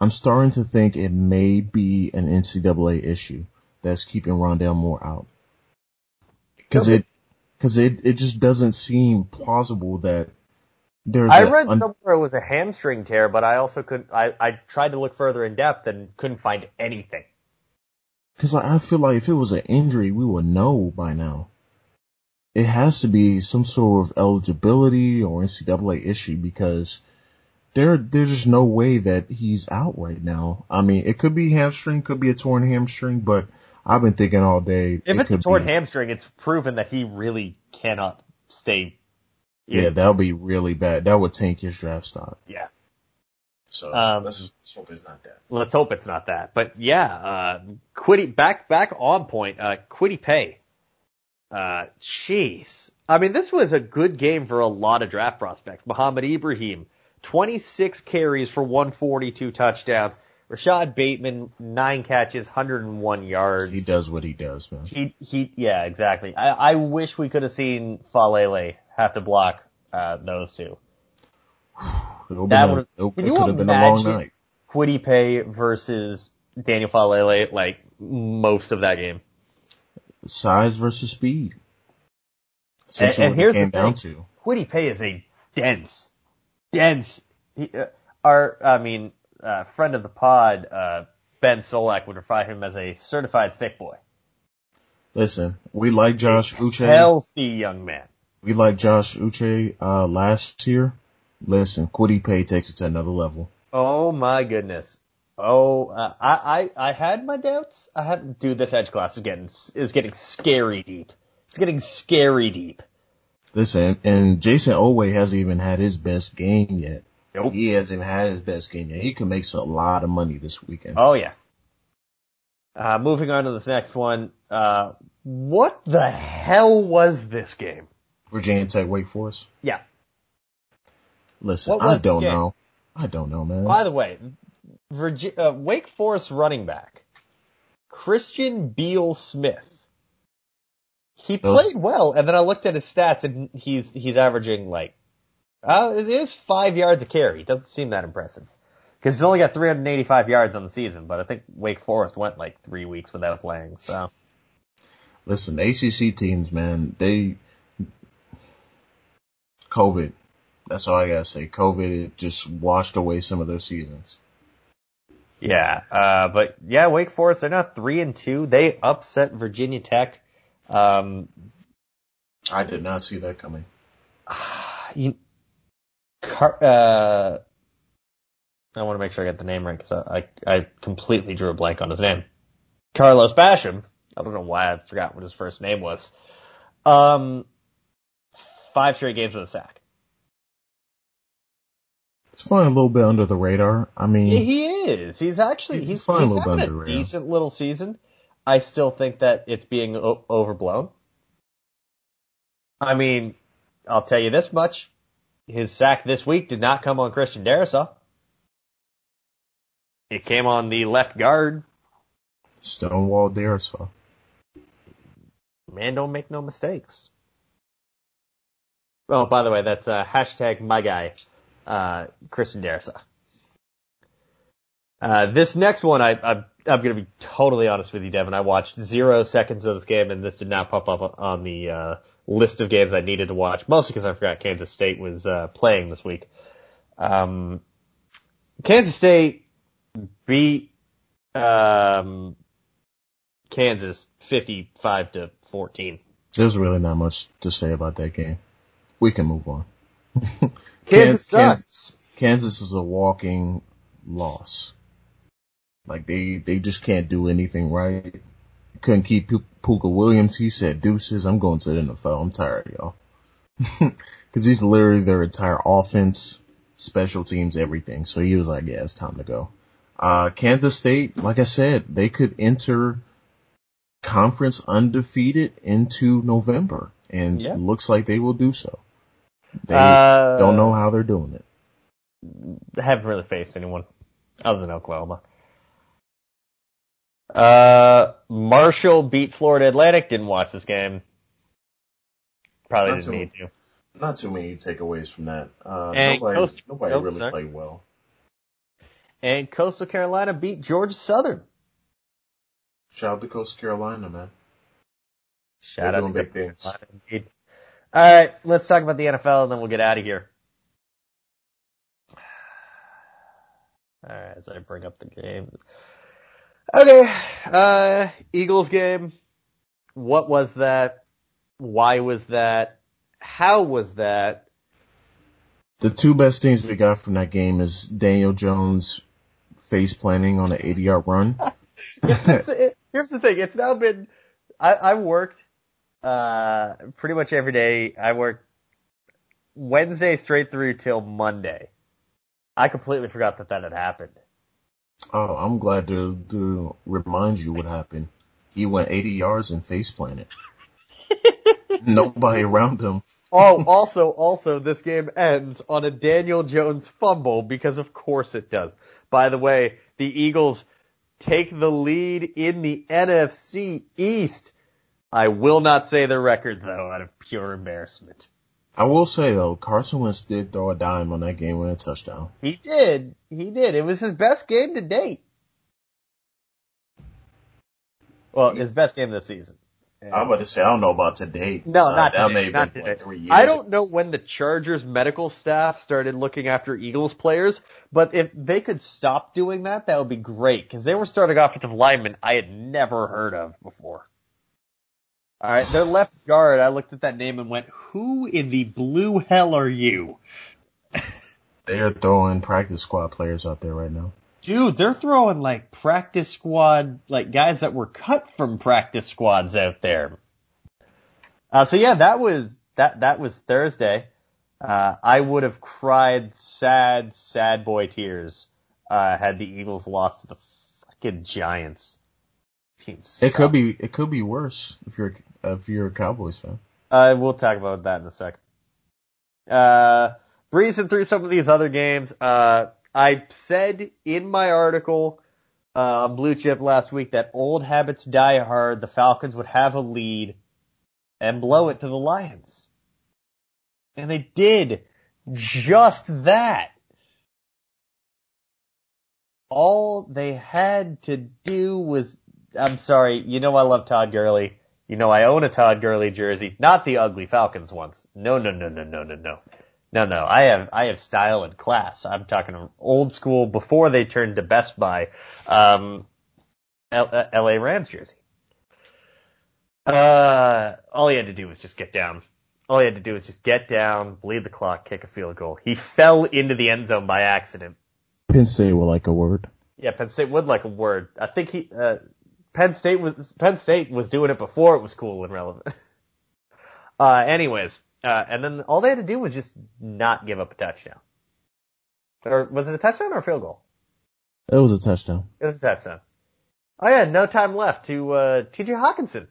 I'm starting to think it may be an NCAA issue that's keeping Rondale Moore out. Cause it, cause it, it just doesn't seem plausible that there's I read un- somewhere it was a hamstring tear, but I also couldn't. I, I tried to look further in depth and couldn't find anything. Cause I feel like if it was an injury, we would know by now. It has to be some sort of eligibility or NCAA issue because there there's just no way that he's out right now. I mean, it could be hamstring, could be a torn hamstring, but I've been thinking all day. If it it's a torn be, hamstring, it's proven that he really cannot stay. Yeah, that would be really bad. That would tank his draft stock. Yeah. So um, let's, let's, hope it's not that. Let's hope it's not that. But yeah, uh, Kwity back back on point. Uh, Kwity Paye. Uh, jeez. I mean, this was a good game for a lot of draft prospects. Mohamed Ibrahim, 26 carries for 142 touchdowns. Rashad Bateman, nine catches, 101 yards. He does what he does, man. He, he, yeah, exactly. I, I wish we could have seen Faalele have to block, uh, those two. that would have, can you could have been a long night. Kwity Paye versus Daniel Faalele, like, most of that game. Size versus speed. and, and here's the thing. Down to. Kwity Paye is a dense, dense. He, uh, our, I mean, uh, friend of the pod, uh, Ben Solak would refer him as a certified thick boy. Listen, we like Josh Uche. Healthy young man. We like Josh Uche, uh, last year. Listen, Kwity Paye takes it to another level. Oh my goodness. Oh, uh, I, I, I had my doubts. I had, dude, this edge class is getting, is getting scary deep. It's getting scary deep. Listen, and Jayson Oweh hasn't even had his best game yet. Nope. He hasn't had his best game yet. He could make a lot of money this weekend. Oh yeah. Uh, moving on to this next one. Uh, what the hell was this game? Virginia Tech, Wake Forest. Yeah. Listen, I don't know. I don't know, man. By the way, Virgi- uh, Wake Forest running back Christian Beal Smith. He Those- played well, and then I looked at his stats, and he's he's averaging like uh, it is five yards a carry. It Doesn't seem that impressive because he's only got 385 yards on the season. But I think Wake Forest went like three weeks without playing. So Listen, ACC teams, man, they COVID. That's all I gotta say. COVID it just washed away some of their seasons. yeah, uh, but yeah, Wake Forest they're not three and two. They upset Virginia Tech. Um, I did not see that coming. [sighs] you, Car, uh, I want to make sure I get the name right because I, I, I completely drew a blank on his name. Carlos Basham. I don't know why I forgot what his first name was. Um, five straight games with a sack. It's flying a little bit under the radar. I mean, Yeah, he is. He's actually He's he's, fine he's a little bit a under the radar. decent little season. I still think that it's being o- overblown. I mean, I'll tell you this much: his sack this week did not come on Christian Darrisaw. It came on the left guard. Stonewall Darrisaw. Man, don't make no mistakes. Oh, by the way, that's uh, hashtag my guy, uh, Christian. Uh, this next one, I, I, I'm going to be totally honest with you, Devin. I watched zero seconds of this game, and this did not pop up on the uh, list of games I needed to watch, mostly because I forgot Kansas State was uh, playing this week. Um, Kansas State beat um, Kansas 55 to 14. There's really not much to say about that game. We can move on. [laughs] Kansas Kansas, sucks. Kansas is a walking loss. Like they, they just can't do anything right. Couldn't keep P- Pooka Williams. He said, deuces, I'm going to the NFL. I'm tired, y'all. [laughs] Cause he's literally their entire offense, special teams, everything. So he was like, yeah, it's time to go. Uh, Kansas State, like I said, they could enter conference undefeated into November and Yeah. looks like they will do so. They Uh, don't know how they're doing it. haven't really faced anyone other than Oklahoma. Uh, Marshall beat Florida Atlantic. Didn't watch this game. Probably Not didn't too- need to. Not too many takeaways from that. Uh, And nobody, Coast- nobody oh, really sorry. played well. And Coastal Carolina beat Georgia Southern. Shout out to Coastal Carolina, man. Shout out to big things. Indeed. All right, let's talk about the NFL and then we'll get out of here. [sighs] All right, as I bring up the game. Okay, uh, Eagles game. What was that? Why was that? How was that? The two best things we got from that game is Daniel Jones face planting on an 80 yard run. It- [laughs] here's the thing. It's now been, I, I worked, uh, pretty much every day. I work Wednesday straight through till Monday. I completely forgot that that had happened. Oh, I'm glad to, to remind you what happened. He went 80 yards and face planted. [laughs] Nobody around him. Oh, also, also, this game ends on a Daniel Jones fumble because of course it does. By the way, the Eagles take the lead in the NFC East. I will not say the record though, out of pure embarrassment. I will say though, Carson Wentz did throw a dime on that game winning touchdown. He did. He did. It was his best game to date. Well, his best game this season. I'm about to say I don't know about today. No, Uh, not that today, may have not been today. like three years. I don't know when the Chargers medical staff started looking after Eagles players, but if they could stop doing that, that would be great because they were starting offensive linemen I had never heard of before. All right, their left guard. I looked at that name and went, "Who in the blue hell are you, They are throwing practice squad players out there right now. dude?" They're throwing like practice squad, like guys that were cut from practice squads out there. Uh, so yeah, that was that that was Thursday. Uh, I would have cried sad, sad boy tears uh, had the Eagles lost to the fucking Giants. It could be it could be worse if you're if you're a Cowboys fan. Uh, we'll talk about that in a second. Uh, breezing through some of these other games. Uh, I said in my article uh, on Blue Chip last week that old habits die hard. The Falcons would have a lead and blow it to the Lions. And they did just that. All they had to do was, I'm sorry, you know I love Todd Gurley. You know I own a Todd Gurley jersey, not the ugly Falcons ones. No, no, no, no, no, no, no. No, no, I have, I have style and class. I'm talking old school before they turned to Best Buy, um, L- LA Rams jersey. Uh, all he had to do was just get down. All he had to do was just get down, bleed the clock, kick a field goal. He fell into the end zone by accident. Penn State would like a word. Yeah, Penn State would like a word. I think he, uh, Penn State was, Penn State was doing it before it was cool and relevant. [laughs] uh, anyways, uh, and then all they had to do was just not give up a touchdown. Or was it a touchdown or a field goal? It was a touchdown. It was a touchdown. Oh yeah, no time left to, uh, TJ Hockenson.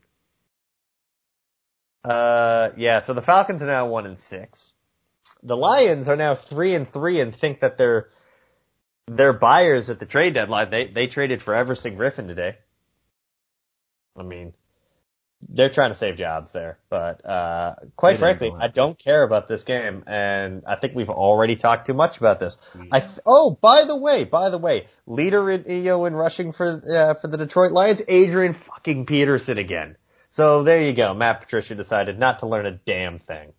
Uh, yeah, so the Falcons are now one and six. The Lions are now three and three and think that they're, they're buyers at the trade deadline. They, they traded for Everson Griffen today. I mean, they're trying to save jobs there, but, uh, quite frankly, I don't care about this game and I think we've already talked too much about this. Yeah. I, oh, by the way, by the way, leader in, know, in rushing for, uh, for the Detroit Lions, Adrian fucking Peterson again. So there you go. Matt Patricia decided not to learn a damn thing.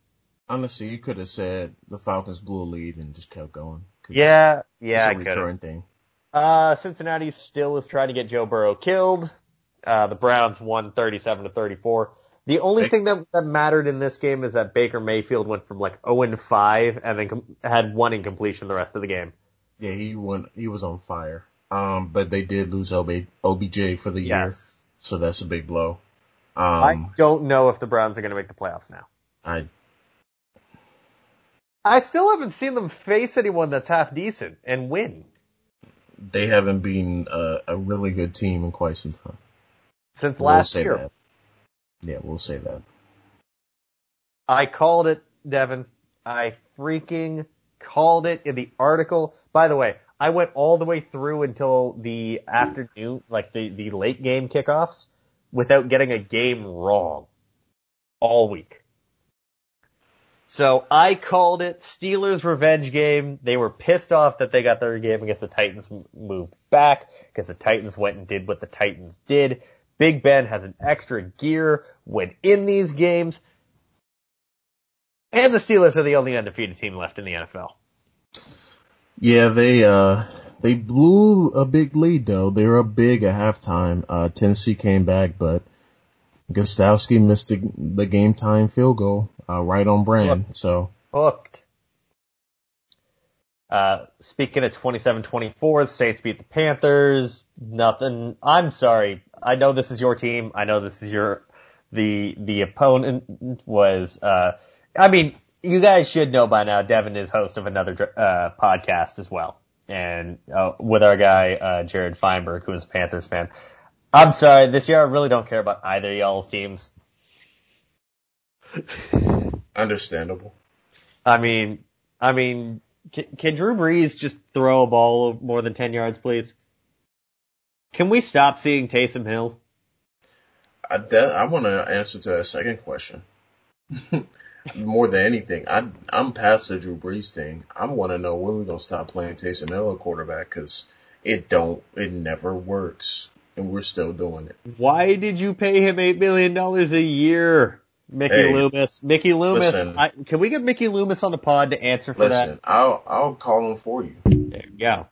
Honestly, you could have said the Falcons blew a lead and just kept going. Yeah, yeah, it's a recurring thing. Uh, Cincinnati still is trying to get Joe Burrow killed. Uh, the Browns won 37 to 34. The only thing that, that mattered in this game is that Baker Mayfield went from like 0 and 5 and then com- had one incompletion the rest of the game. Yeah, he went, he was on fire. Um, but they did lose OB, OBJ for the year. So that's a big blow. Um, I don't know if the Browns are going to make the playoffs now. I I still haven't seen them face anyone that's half decent and win. They haven't been a, a really good team in quite some time. Since we'll last year. That. Yeah, we'll say that. I called it, Devin. I freaking called it in the article. By the way, I went all the way through until the afternoon, like the, the late game kickoffs without getting a game wrong all week. So I called it Steelers revenge game. They were pissed off that they got their game against the Titans moved back because the Titans went and did what the Titans did. Big Ben has an extra gear when in these games. And the Steelers are the only undefeated team left in the NFL. Yeah, they uh they blew a big lead though. They were up big at halftime. Uh Tennessee came back, but Gostkowski missed the, the game time field goal, uh, right on brand. Hooked. So hooked. Uh, speaking of 27-24, the Saints beat the Panthers. Nothing. I'm sorry. I know this is your team. I know this is your, the, the opponent was, uh, I mean, you guys should know by now Devin is host of another, uh, podcast as well. And, uh, with our guy, uh, Jared Feinberg, who is a Panthers fan. I'm sorry, this year I really don't care about either y'all's teams. Understandable. I mean, I mean, can, can, Drew Brees just throw a ball more than 10 yards, please? Can we stop seeing Taysom Hill? I, I want to answer to that second question. [laughs] more than anything, I, I'm past the Drew Brees thing. I want to know when we're going to stop playing Taysom Hill at quarterback because it don't, it never works and we're still doing it. Why did you pay him eight million dollars a year, Mickey hey, Loomis? Mickey Loomis, listen, I, can we get Mickey Loomis on the pod to answer for listen, that? I'll I'll call him for you. There you go.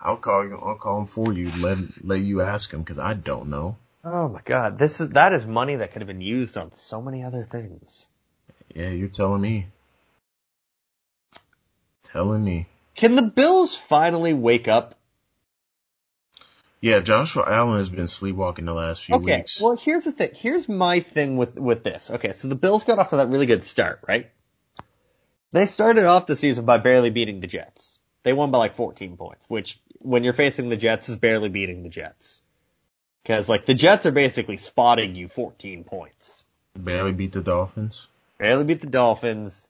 I'll call you. I'll call him for you. Let let you ask him because I don't know. Oh my God, this is that is money that could have been used on so many other things. Yeah, you're telling me. Telling me. Can the Bills finally wake up Yeah, Joshua Allen has been sleepwalking the last few Okay, weeks. well here's the thing. Here's my thing with with this. Okay, so the Bills got off to that really good start, right? They started off the season by barely beating the Jets. They won by like 14 points, which when you're facing the Jets is barely beating the Jets. Cause like the Jets are basically spotting you 14 points. barely beat the Dolphins. Barely beat the Dolphins.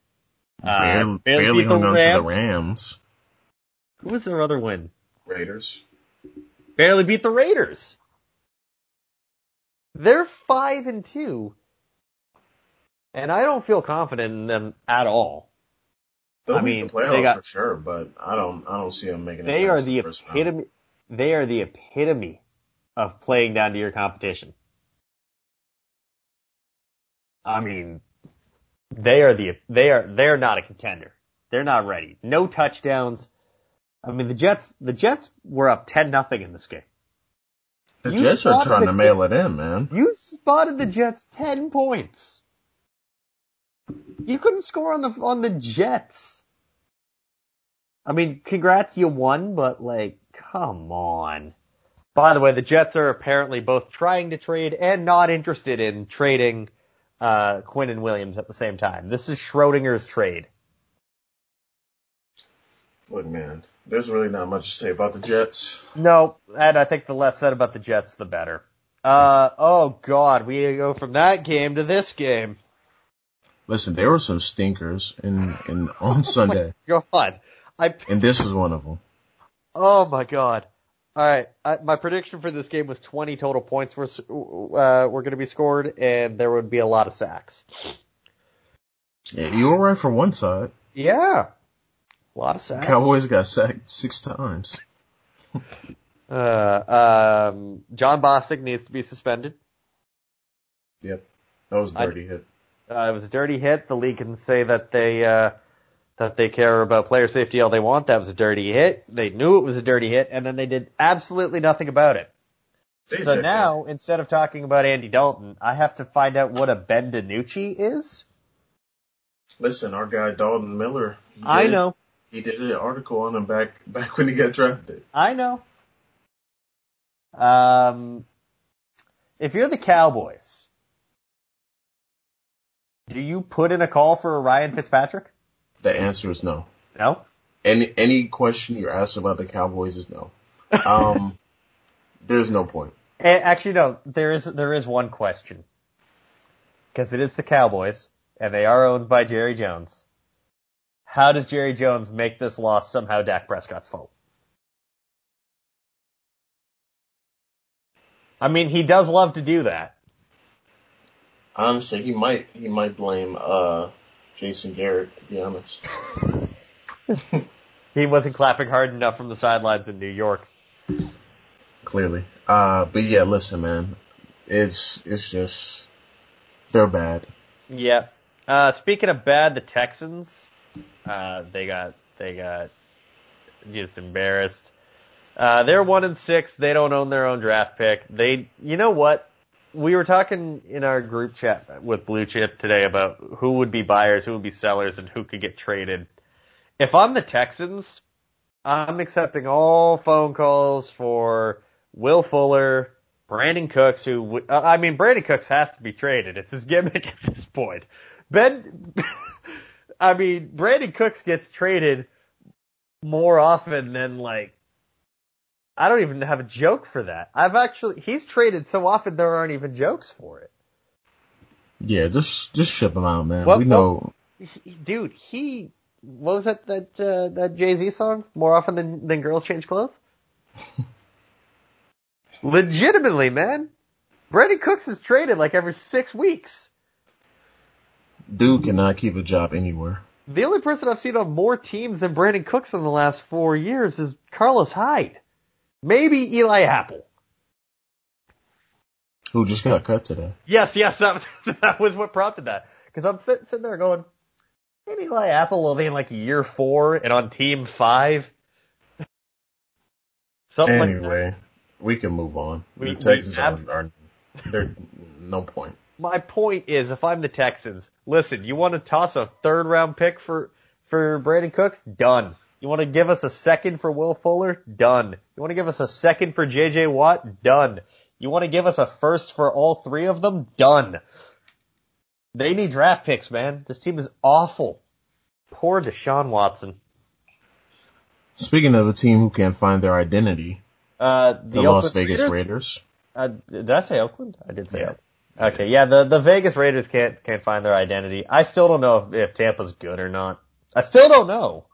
Uh, barely, barely barely hung the on to the Rams. Rams. Who was their other win? Raiders. Barely beat the Raiders. They're five and two. And I don't feel confident in them at all. They'll I mean, the playoffs they got- for sure, but I don't, I don't see them making. They are the first round. epitome, they are the epitome of playing down to your competition. I mean, they are the, they are, they're not a contender. They're not ready. No touchdowns. I mean, the Jets, the Jets were up 10 nothing in this game. The You Jets are trying to mail it in, man. You spotted the Jets 10 points. You couldn't score on the, on the Jets. I mean, congrats, you won, but like, come on. By the way, the Jets are apparently both trying to trade and not interested in trading, uh, Quinnen Williams at the same time. This is Schrodinger's trade. Look, man, there's really not much to say about the Jets. No, and I think the less said about the Jets, the better. Uh, oh god, we go from that game to this game. Listen, there were some stinkers in, in on [laughs] Sunday, God. I, [laughs] and this was one of them. Oh my god. Alright, my prediction for this game was 20 total points were, uh, were gonna be scored and there would be a lot of sacks. Yeah, you were right for one side. Yeah. A lot of sacks. Cowboys got sacked six times. Uh, um, Jon Bostic needs to be suspended. Yep, that was a I- dirty hit. Uh, it was a dirty hit. The league can say that they, uh, that they care about player safety all they want. That was a dirty hit. They knew it was a dirty hit and then they did absolutely nothing about it. They So did now, instead of talking about Andy Dalton, I have to find out what a Ben DiNucci is. listen, our guy Dalton Miller. I know. He did an article on him back [laughs] back when he got drafted. I know. Um, if you're the Cowboys, do you put in a call for Ryan Fitzpatrick? The answer is no. No. Any any question you're asked about the Cowboys is no. Um, [laughs] there's no point. Actually, no. There is there is one question because it is the Cowboys and they are owned by Jerry Jones. How does Jerry Jones make this loss somehow Dak Prescott's fault? I mean, he does love to do that. Honestly, he might he might blame uh Jason Garrett to be honest. [laughs] He wasn't clapping hard enough from the sidelines in New York. Clearly. Uh, but yeah, listen, man, it's it's just they're bad. Yeah. Uh, speaking of bad, the Texans, uh, they got, they got just embarrassed. Uh, they're one and six. They don't own their own draft pick. They, you know what? We were talking in our group chat with Blue Chip today about who would be buyers, who would be sellers, and who could get traded. If I'm the Texans, I'm accepting all phone calls for Will Fuller, Brandin Cooks, who, uh, I mean, Brandin Cooks has to be traded. It's his gimmick at this point. Ben, [laughs] I mean, Brandin Cooks gets traded more often than like, I don't even have a joke for that. I've actually, he's traded so often there aren't even jokes for it. Yeah, just just ship him out, man. What- we know. He, dude, he, what was that, that, uh, that Jay-Z song? More often than, than girls change clothes? [laughs] Legitimately, man. Brandin Cooks is traded like every six weeks. Dude cannot keep a job anywhere. The only person I've seen on more teams than Brandin Cooks in the last four years is Carlos Hyde. Maybe Eli Apple. Who just got cut today? Yes, yes, that, [laughs] that was what prompted that. Because I'm sitting there going, maybe Eli Apple will be in like year four and on team five. [laughs] Something like that. Anyway, we can move on. We- the Texans are, are they're no point. My point is, if I'm the Texans, listen, you want to toss a third round pick for, for Brandin Cooks? Done. You want to give us a second for Will Fuller? Done. You want to give us a second for JJ Watt? Done. You want to give us a first for all three of them? Done. They need draft picks, man. This team is awful. Poor Deshaun Watson. Speaking of a team who can't find their identity, Uh, the, the, Las Vegas Raiders? Raiders. Uh, did I say Oakland? I did say Yeah. Oakland. Okay, yeah, the, the Vegas Raiders can't, can't find their identity. I still don't know if, if Tampa's good or not. I still don't know.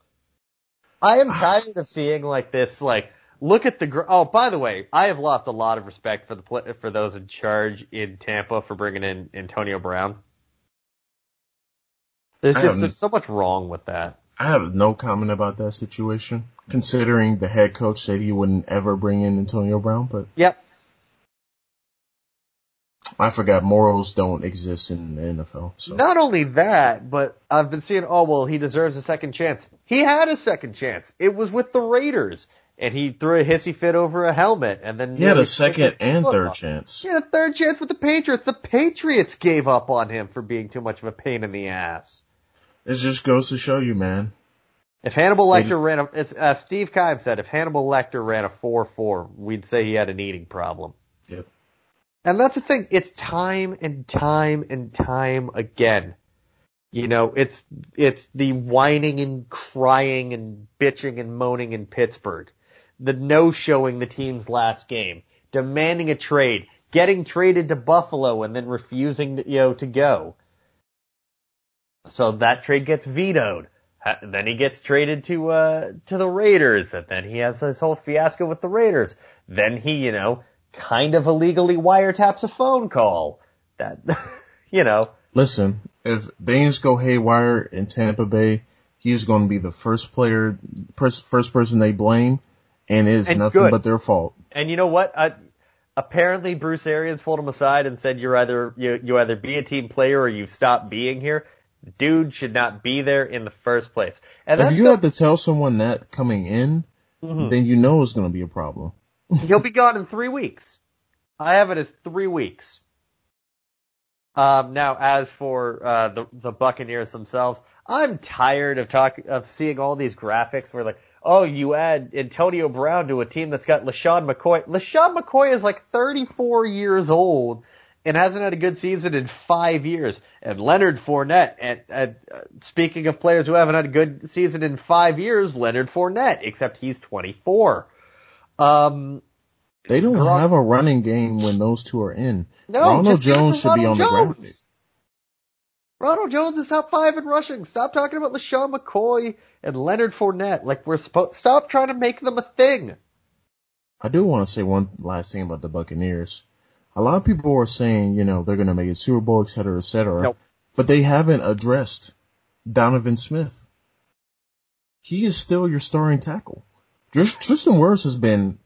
I am [sighs] tired of seeing like this, like, look at the, gr- oh, by the way, I have lost a lot of respect for the, for those in charge in Tampa for bringing in Antonio Brown. There's I just, there's so much wrong with that. I have no comment about that situation, considering the head coach said he wouldn't ever bring in Antonio Brown, but Yep. I forgot morals don't exist in the NFL. So Not only that, but I've been seeing, oh well, he deserves a second chance. He had a second chance. It was with the Raiders, and he threw a hissy fit over a helmet, and then he had a second the and third chance. He had a third chance with the Patriots. The Patriots gave up on him for being too much of a pain in the ass. It just goes to show you, man. If Hannibal Lecter ran a, it's, uh, Steve Keim said if Hannibal Lecter ran a 4-4, we'd say he had an eating problem. Yep. And that's the thing. It's time and time and time again. You know, it's, it's the whining and crying and bitching and moaning in Pittsburgh. The no-showing the team's last game. Demanding a trade. Getting traded to Buffalo and then refusing, to, you know, to go. So that trade gets vetoed. Then he gets traded to, uh, to the Raiders and then he has this whole fiasco with the Raiders. Then he, you know, kind of illegally wiretaps a phone call. That, [laughs] you know, Listen, if things go haywire in Tampa Bay, he's going to be the first player, pers- first person they blame, and it is And nothing good. but their fault. and you know what? I, apparently Bruce Arians pulled him aside and said you're either, you, you either be a team player or you stop being here. Dude should not be there in the first place. And If you the- have to tell someone that coming in, Mhm. then you know it's going to be a problem. He'll be gone in three weeks. I have it as three weeks. Um, now, as for uh, the the Buccaneers themselves, I'm tired of talking of seeing all these graphics where like, oh, you add Antonio Brown to a team that's got LeSean McCoy. LeSean McCoy is like 34 years old and hasn't had a good season in five years. And Leonard Fournette, and, and uh, speaking of players who haven't had a good season in five years, Leonard Fournette, except he's 24. Um, They don't have a running game when those two are in. No, Ronald Jones should be on Ronald the Jones. graphic. Ronald Jones is top five in rushing. Stop talking about LeSean McCoy and Leonard Fournette like we're supposed. Stop trying to make them a thing. I do want to say one last thing about the Buccaneers. A lot of people are saying, you know, they're going to make it Super Bowl, et cetera, et cetera. Nope. But they haven't addressed Donovan Smith. He is still your starting tackle. Tris- Tristan Wirfs has been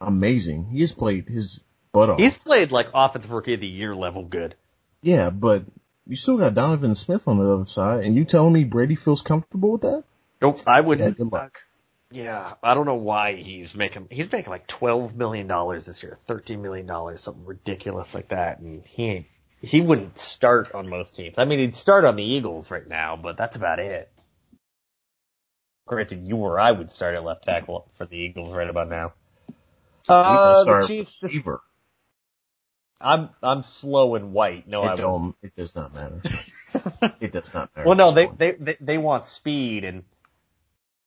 amazing. He has played his butt off. He's played like offensive rookie of the year level good. Yeah, but you still got Donovan Smith on the other side, and you telling me Brady feels comfortable with that? Nope, I wouldn't. good luck. Yeah, I don't know why he's making he's making like twelve million dollars this year, thirteen million dollars, something ridiculous like that, and he ain't he wouldn't start on most teams. I mean, he'd start on the Eagles right now, but that's about it. Granted, you or I would start at left tackle for the Eagles right about now. Uh, the Chiefs. Just. I'm I'm slow and white. No, I It won't. don't. It does not matter. [laughs] it does not matter. Well, no, they, they they they want speed, and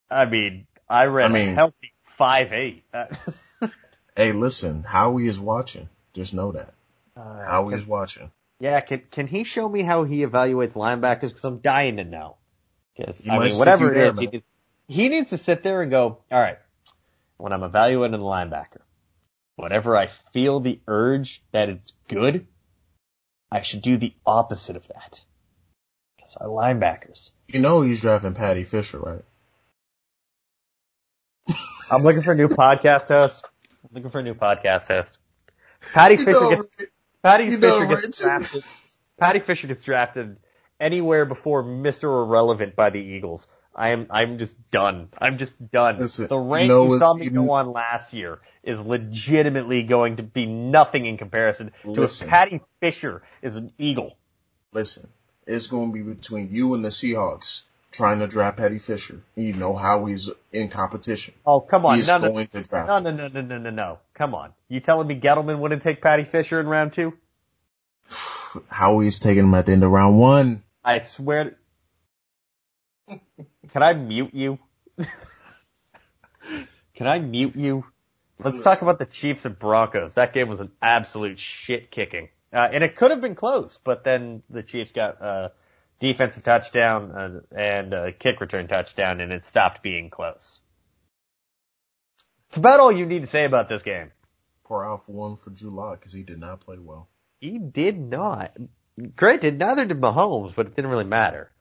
I mean, I read I mean- a healthy five eight. [laughs] Hey, listen, Howie is watching. Just know that. uh, Howie is watching. Yeah, can can he show me how he evaluates linebackers? Because I'm dying to know. Because I mean, whatever it there, is, he. He needs to sit there and go, all right. When I'm evaluating a linebacker, whenever I feel the urge that it's good, I should do the opposite of that. Because our linebackers. You know he's drafting Paddy Fisher, right? [laughs] I'm looking for a new podcast host. I'm looking for a new podcast host. Paddy Fisher gets Paddy Fisher know, gets right? drafted. Paddy Fisher gets drafted anywhere before Mr. Irrelevant by the Eagles. I am I'm just done. I'm just done. Listen, the rank you you saw me go on last year is legitimately going to be nothing in comparison to Listen. if Paddy Fisher is an Eagle. Listen, it's going to be between you and the Seahawks trying to draft Paddy Fisher. You know how he's in competition. Oh, come on. He's no, no, to draft. no, no, no, no, no, no, no. Come on. You telling me Gettleman wouldn't take Paddy Fisher in round two? [sighs] How he's taking him at the end of round one. I swear. Can I mute you? [laughs] Can I mute you? Let's talk about the Chiefs and Broncos. That game was an absolute shit kicking. Uh, and it could have been close, but then the Chiefs got a defensive touchdown uh, and a kick return touchdown and it stopped being close. It's about all you need to say about this game. Out for one for July because he did not play well. He did not. Granted, neither did Mahomes, but it didn't really matter.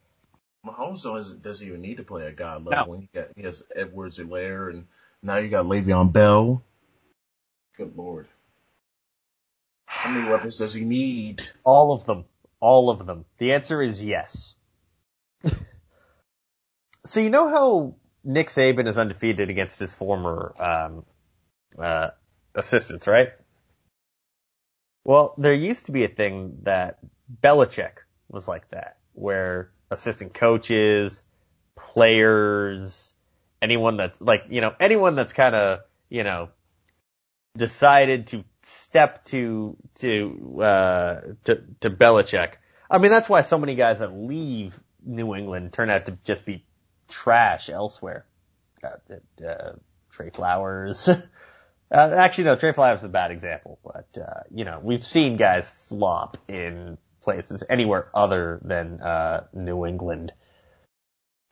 Mahomes doesn't doesn't even need to play at God No. level when he got he has Edwards-Helaire and now you got Le'Veon Bell. Good lord. How many weapons does he need? All of them. All of them. The answer is yes. [laughs] so you know how Nick Saban is undefeated against his former um, uh, assistants, right? Well, there used to be a thing that Belichick was like that, where assistant coaches, players, anyone that's like, you know, anyone that's kind of, you know, decided to step to to uh to to Belichick. I mean, that's why so many guys that leave New England turn out to just be trash elsewhere. Uh, uh, Trey Flowers. [laughs] uh, actually, no, Trey Flowers is a bad example, but uh, you know, we've seen guys flop in places anywhere other than uh, New England.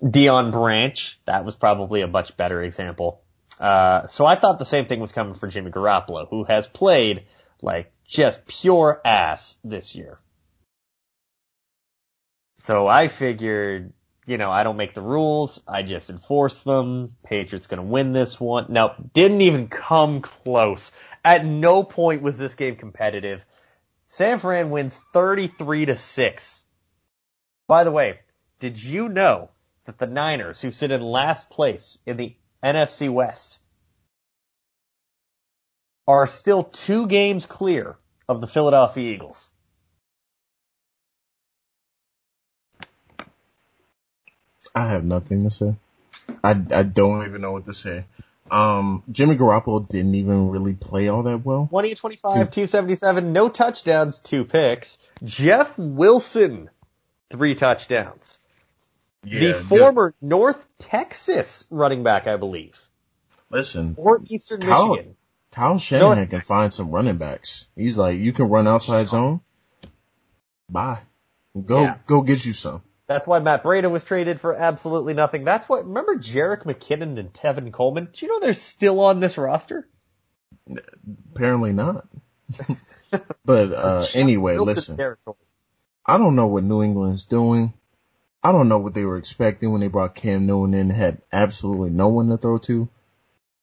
Deion Branch, that was probably a much better example. Uh, so I thought the same thing was coming for Jimmy Garoppolo, who has played like just pure ass this year. So I figured, you know, I don't make the rules, I just enforce them. Patriots gonna win this one. No, didn't even come close. At no point was this game competitive. San Fran wins 33 to 6. By the way, did you know that the Niners, who sit in last place in the NFC West, are still two games clear of the Philadelphia Eagles? I have nothing to say. I, I don't even know what to say. Um, Jimmy Garoppolo didn't even really play all that well. 20 of 25, 277, no touchdowns, two picks. Jeff Wilson, three touchdowns. the former North Texas running back, I believe. listen, Or Eastern Kyle- Michigan. Kyle Shanahan can find some running backs. He's like, you can run outside zone. Bye. Go, Yeah. go get you some. That's why Matt Breida was traded for absolutely nothing. That's what, remember Jerick McKinnon and Tevin Coleman? Do you know they're still on this roster? Apparently not. [laughs] but, uh, anyway, listen. territory. I don't know what New England's doing. I don't know what they were expecting when they brought Cam Newton in and had absolutely no one to throw to.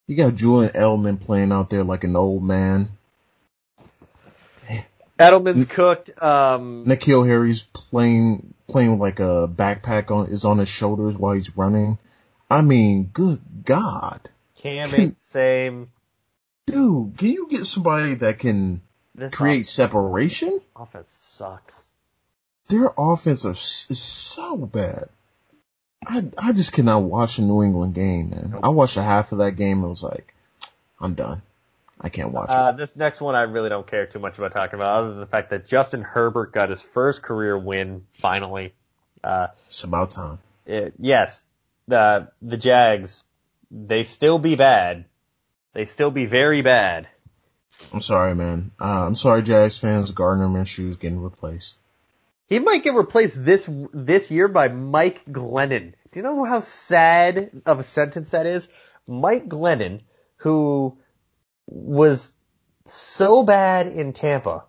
You got Julian Edelman playing out there like an old man. Edelman's cooked. Um, N'Keal Harry's playing playing with like a backpack on is on his shoulders while he's running. I mean, good God, Cam ain't same. dude, can you get somebody that can This create separation? offense sucks. Their offense are, is so bad. I I just cannot watch a New England game, man. I watched a half of that game and was like, I'm done. I can't watch it. Uh, this next one I really don't care too much about talking about, other than the fact that Justin Herbert got his first career win finally. Uh. It's about time. it, yes, the the Jags, they still be bad. They still be very bad. I'm sorry, man. Uh, I'm sorry, Jags fans. Gardner Minshew's getting replaced. He might get replaced this this year by Mike Glennon. Do you know how sad of a sentence that is? Mike Glennon, who was so bad in Tampa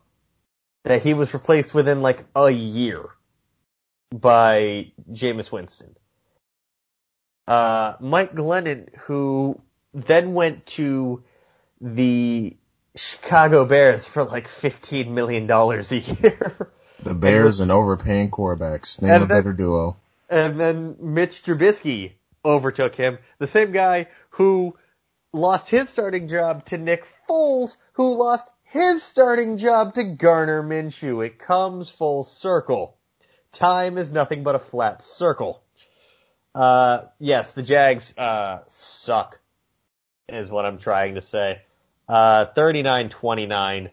that he was replaced within like a year by Jameis Winston. Uh, Mike Glennon, who then went to the Chicago Bears for like $15 million a year. [laughs] The Bears and overpaying quarterbacks. Name And a better duo. And then Mitch Trubisky overtook him. The same guy who lost his starting job to Nick Foles, who lost his starting job to Gardner Minshew. It comes full circle. Time is nothing but a flat circle. Uh, yes, the Jags, uh, suck, is what I'm trying to say. Uh, 39-29,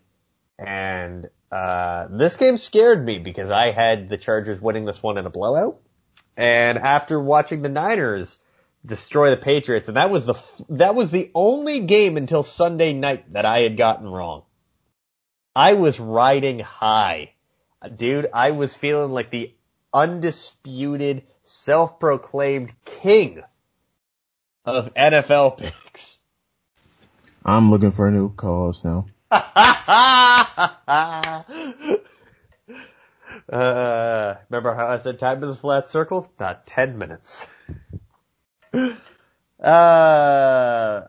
and, uh, this game scared me because I had the Chargers winning this one in a blowout. And after watching the Niners destroy the Patriots, and that was the, that was the only game until Sunday night that I had gotten wrong. I was riding high. Dude, I was feeling like the undisputed, self-proclaimed king of NFL picks. I'm looking for a new cause now. [laughs] uh, remember how I said time is a flat circle? Not 10 minutes. Uh,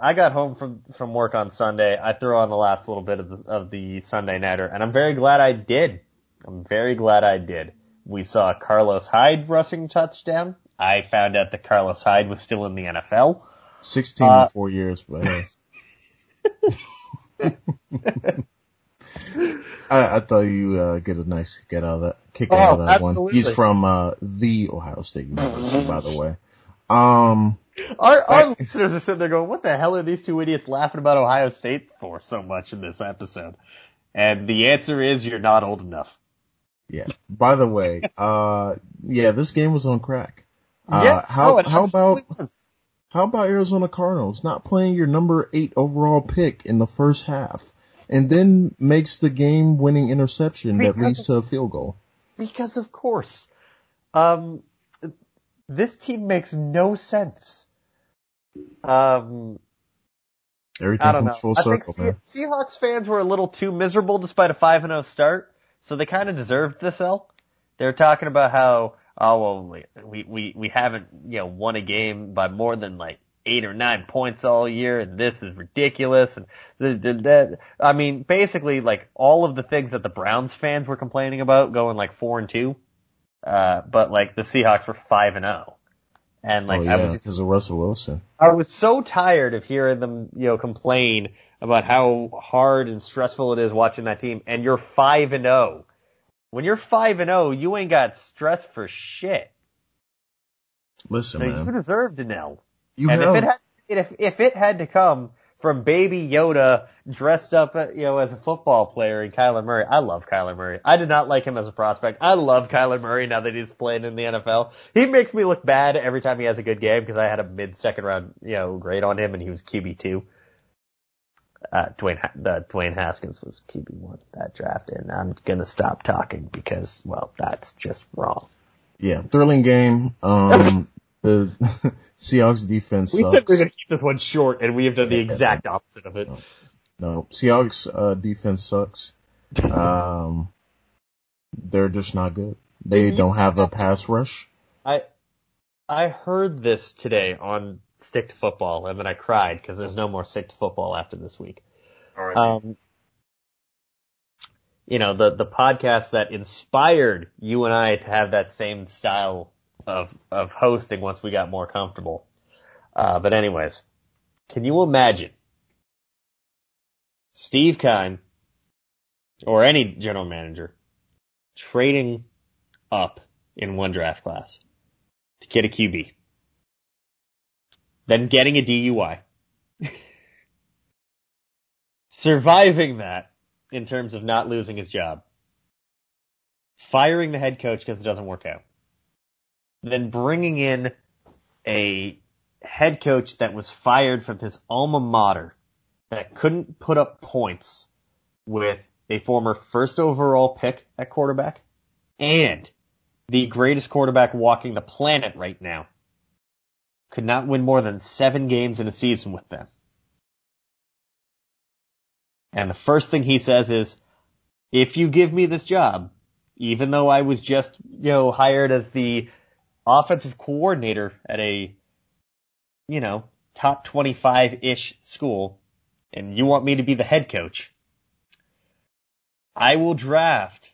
I got home from, from work on Sunday. I threw on the last little bit of the, of the Sunday Nighter, and I'm very glad I did. I'm very glad I did. We saw Carlos Hyde rushing touchdown. I found out that Carlos Hyde was still in the NFL. 16 uh, four years, but hey. [laughs] I, I, thought you uh, get a nice get out of that kick oh, out of that absolutely. one. He's from uh, the Ohio State University, by the way. Um, our, our listeners are sitting there going, what the hell are these two idiots laughing about Ohio State for so much in this episode? And the answer is you're not old enough. Yeah. By the way, [laughs] uh, yeah, this game was on crack. Uh, yes. how, oh, how about, was. how about Arizona Cardinals not playing your number eight overall pick in the first half and then makes the game winning interception because that leads of, to a field goal? Because of course. Um, this team makes no sense. Um, Everything comes know. full circle, I think Seahawks fans were a little too miserable despite a 5 0 start, so they kind of deserved this L. They're talking about how, oh, well, we, we, we haven't, you know, won a game by more than like eight or nine points all year, and this is ridiculous. And the, the, the, I mean, basically, like all of the things that the Browns fans were complaining about, going like four and two, uh, but like the Seahawks were five and zero. Oh. And like, oh, yeah, I was because of Russell Wilson. I was so tired of hearing them, you know, complain about how hard and stressful it is watching that team. And you're five and zero. When you're five and zero, you ain't got stress for shit. Listen, so man. you deserved an L. You and have. if it had, if if it had to come from Baby Yoda dressed up, uh, you know, as a football player in Kyler Murray. I love Kyler Murray. I did not like him as a prospect. I love Kyler Murray now that he's playing in the NFL. He makes me look bad every time he has a good game because I had a mid second round, you know, grade on him and he was QB two. Uh, Dwayne, the Dwayne Haskins was QB one that draft and I'm gonna stop talking because, well, that's just wrong. Yeah, thrilling game. Um, [laughs] the [laughs] Seahawks defense. We sucks. said we are going to keep this one short, and we have done the exact opposite of it. No, no. Seahawks uh, defense sucks. [laughs] Um, they're just not good. They don't have a pass rush. I I heard this today on Stick to Football, and then I cried because there's no more Stick to Football after this week. All right. Um, you know the the podcast that inspired you and I to have that same style of of hosting once we got more comfortable. Uh, but anyways, can you imagine Steve Keim or any general manager trading up in one draft class to get a QB, then getting a DUI, [laughs] surviving that in terms of not losing his job, firing the head coach because it doesn't work out, then bringing in a head coach that was fired from his alma mater that couldn't put up points with a former first overall pick at quarterback and the greatest quarterback walking the planet right now could not win more than seven games in a season with them. And the first thing he says is, if you give me this job, even though I was just, you know, hired as the offensive coordinator at a, you know, top 25-ish school, and you want me to be the head coach, I will draft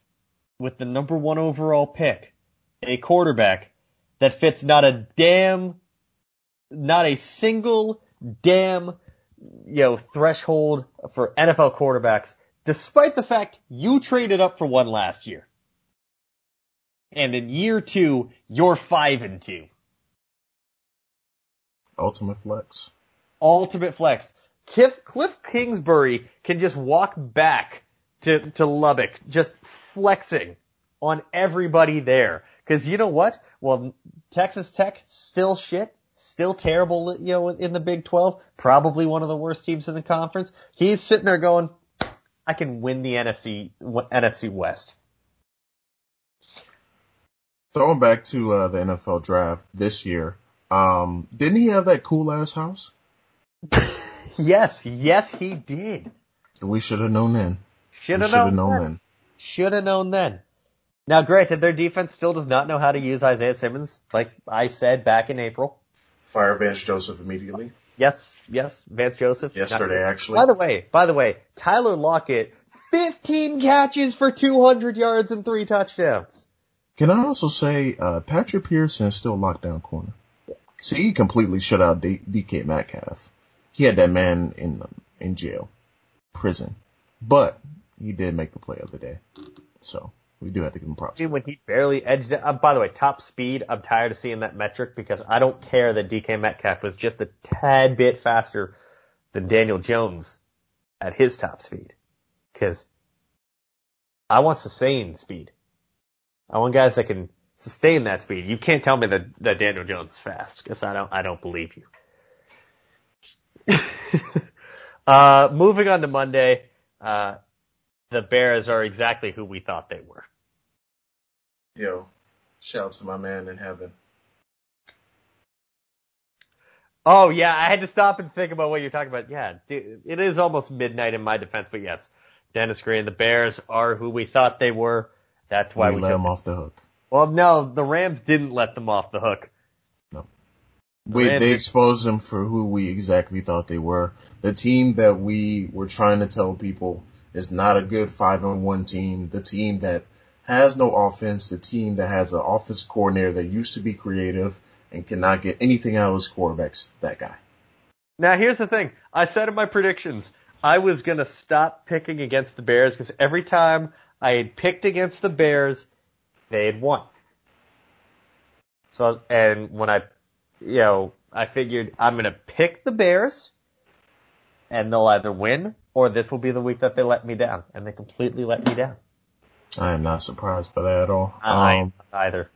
with the number one overall pick a quarterback that fits not a damn, not a single damn, you know, threshold for NFL quarterbacks, despite the fact you traded up for one last year and in year two, you're five and two. ultimate flex. Ultimate flex. Cliff, Cliff Kingsbury can just walk back to, to Lubbock, just flexing on everybody there. Cause you know what? Well, Texas Tech still shit, still terrible, you know, in the Big 12, probably one of the worst teams in the conference. He's sitting there going, I can win the NFC, NFC West. Throwing back to uh, the NFL draft this year, um, didn't he have that cool ass house? [laughs] yes, yes, he did. We should have known then. Should have known, known, then. Should have known then. Now, granted, their defense still does not know how to use Isaiah Simmons, like I said back in April. Fire Vance Joseph immediately. Yes, yes, Vance Joseph. Yesterday, actually. By the way, by the way, Tyler Lockett, 15 catches for 200 yards and three touchdowns. Can I also say, uh, Patrick Peterson is still locked down corner. See, he completely shut out D- DK Metcalf. He had that man in, in jail, prison, but he did make the play of the day. So we do have to give him props. When he barely edged it. Uh, by the way, top speed. I'm tired of seeing that metric because I don't care that DK Metcalf was just a tad bit faster than Daniel Jones at his top speed. Cause I want sustained speed. I want guys that can sustain that speed. You can't tell me that, that Daniel Jones is fast because I don't, I don't believe you. [laughs] uh, moving on to Monday, uh, the Bears are exactly who we thought they were. Yo, shout out to my man in heaven. Oh yeah, I had to stop and think about what you're talking about. Yeah, it is almost midnight in my defense, but yes, Dennis Green, the Bears are who we thought they were. That's why we, we let them off the hook. Well, no, the Rams didn't let them off the hook. No. We, they exposed them for who we exactly thought they were. The team that we were trying to tell people is not a good five and one team. The team that has no offense, the team that has an offense coordinator that used to be creative and cannot get anything out of his quarterbacks, that guy. Now here's the thing. I said in my predictions, I was gonna stop picking against the Bears because every time I had picked against the Bears, they had won. So, and when I, you know, I figured I'm gonna pick the Bears, and they'll either win or this will be the week that they let me down, and they completely let me down. I am not surprised by that at all. I um, either.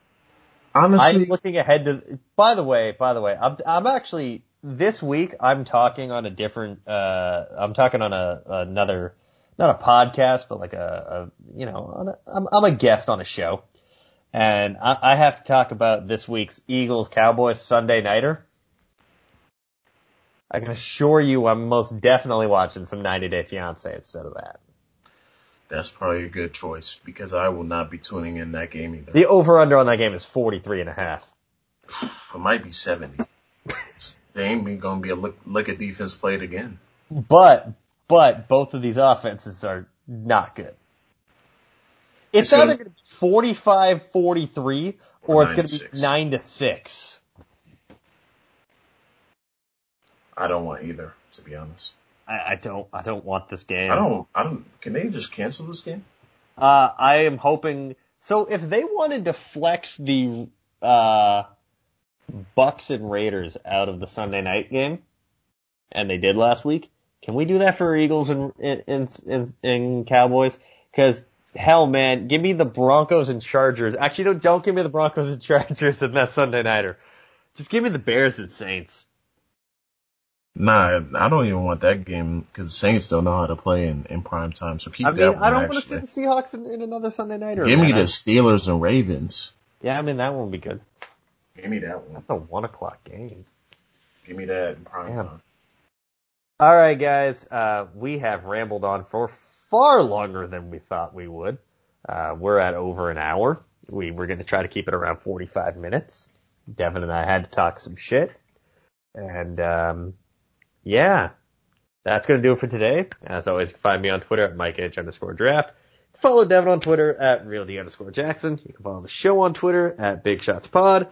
Honestly, I'm looking ahead to. By the way, by the way, I'm I'm actually this week I'm talking on a different. uh I'm talking on a another, not a podcast, but like a, a you know, a, I'm I'm a guest on a show, and I, I have to talk about this week's Eagles Cowboys Sunday nighter. I can assure you I'm most definitely watching some 90 Day Fiance instead of that. That's probably a good choice because I will not be tuning in that game either. The over under on that game is 43 and a half. It might be 70. [laughs] they ain't going to be a look, look at defense played again. But, but both of these offenses are not good. It's, it's either going to be 45-43 or, or it's going to be 9 to 6. I don't want either, to be honest. I, I don't. I don't want this game. I don't. I don't. Can they just cancel this game? Uh, I am hoping. So if they wanted to flex the uh, Bucks and Raiders out of the Sunday night game, and they did last week, can we do that for Eagles and and and, and Cowboys? Because hell, man, give me the Broncos and Chargers. Actually, don't don't give me the Broncos and [laughs] Chargers in that Sunday nighter. Just give me the Bears and Saints. Nah, I don't even want that game because Saints don't know how to play in, in prime time. So keep I mean, that one. I don't want to see the Seahawks in, in another Sunday nighter. Give man. me the Steelers and Ravens. Yeah, I mean that one would be good. Give me that one. That's a one o'clock game. Give me that in prime Damn. time. All right, guys. Uh, we have rambled on for far longer than we thought we would. Uh, we're at over an hour. We were going to try to keep it around 45 minutes. Devin and I had to talk some shit. And, um, yeah, that's going to do it for today. As always, you can find me on Twitter at MikeH underscore draft. Follow Devin on Twitter at RealD underscore Jackson. You can follow the show on Twitter at Big Shots Pod.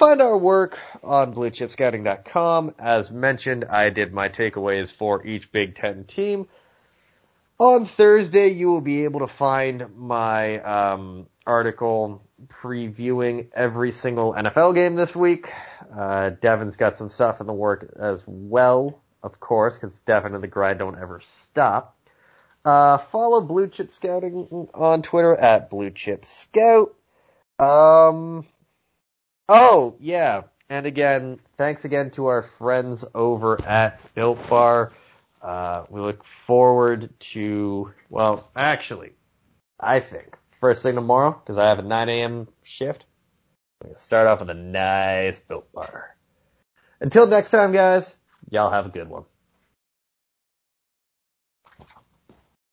Find our work on BlueChipScouting.com. As mentioned, I did my takeaways for each Big Ten team. On Thursday, you will be able to find my um, article previewing every single NFL game this week. Uh, Devin's got some stuff in the work as well, of course, because Devin and the grind don't ever stop. Uh, follow Blue Chip Scouting on Twitter at Blue Chip Scout. Um, oh, yeah. And again, thanks again to our friends over at Built Bar. Uh, we look forward to, well, actually, I think, first thing tomorrow, because I have a 9 a.m. shift, I'm going to start off with a nice Built Bar. Until next time, guys, y'all have a good one.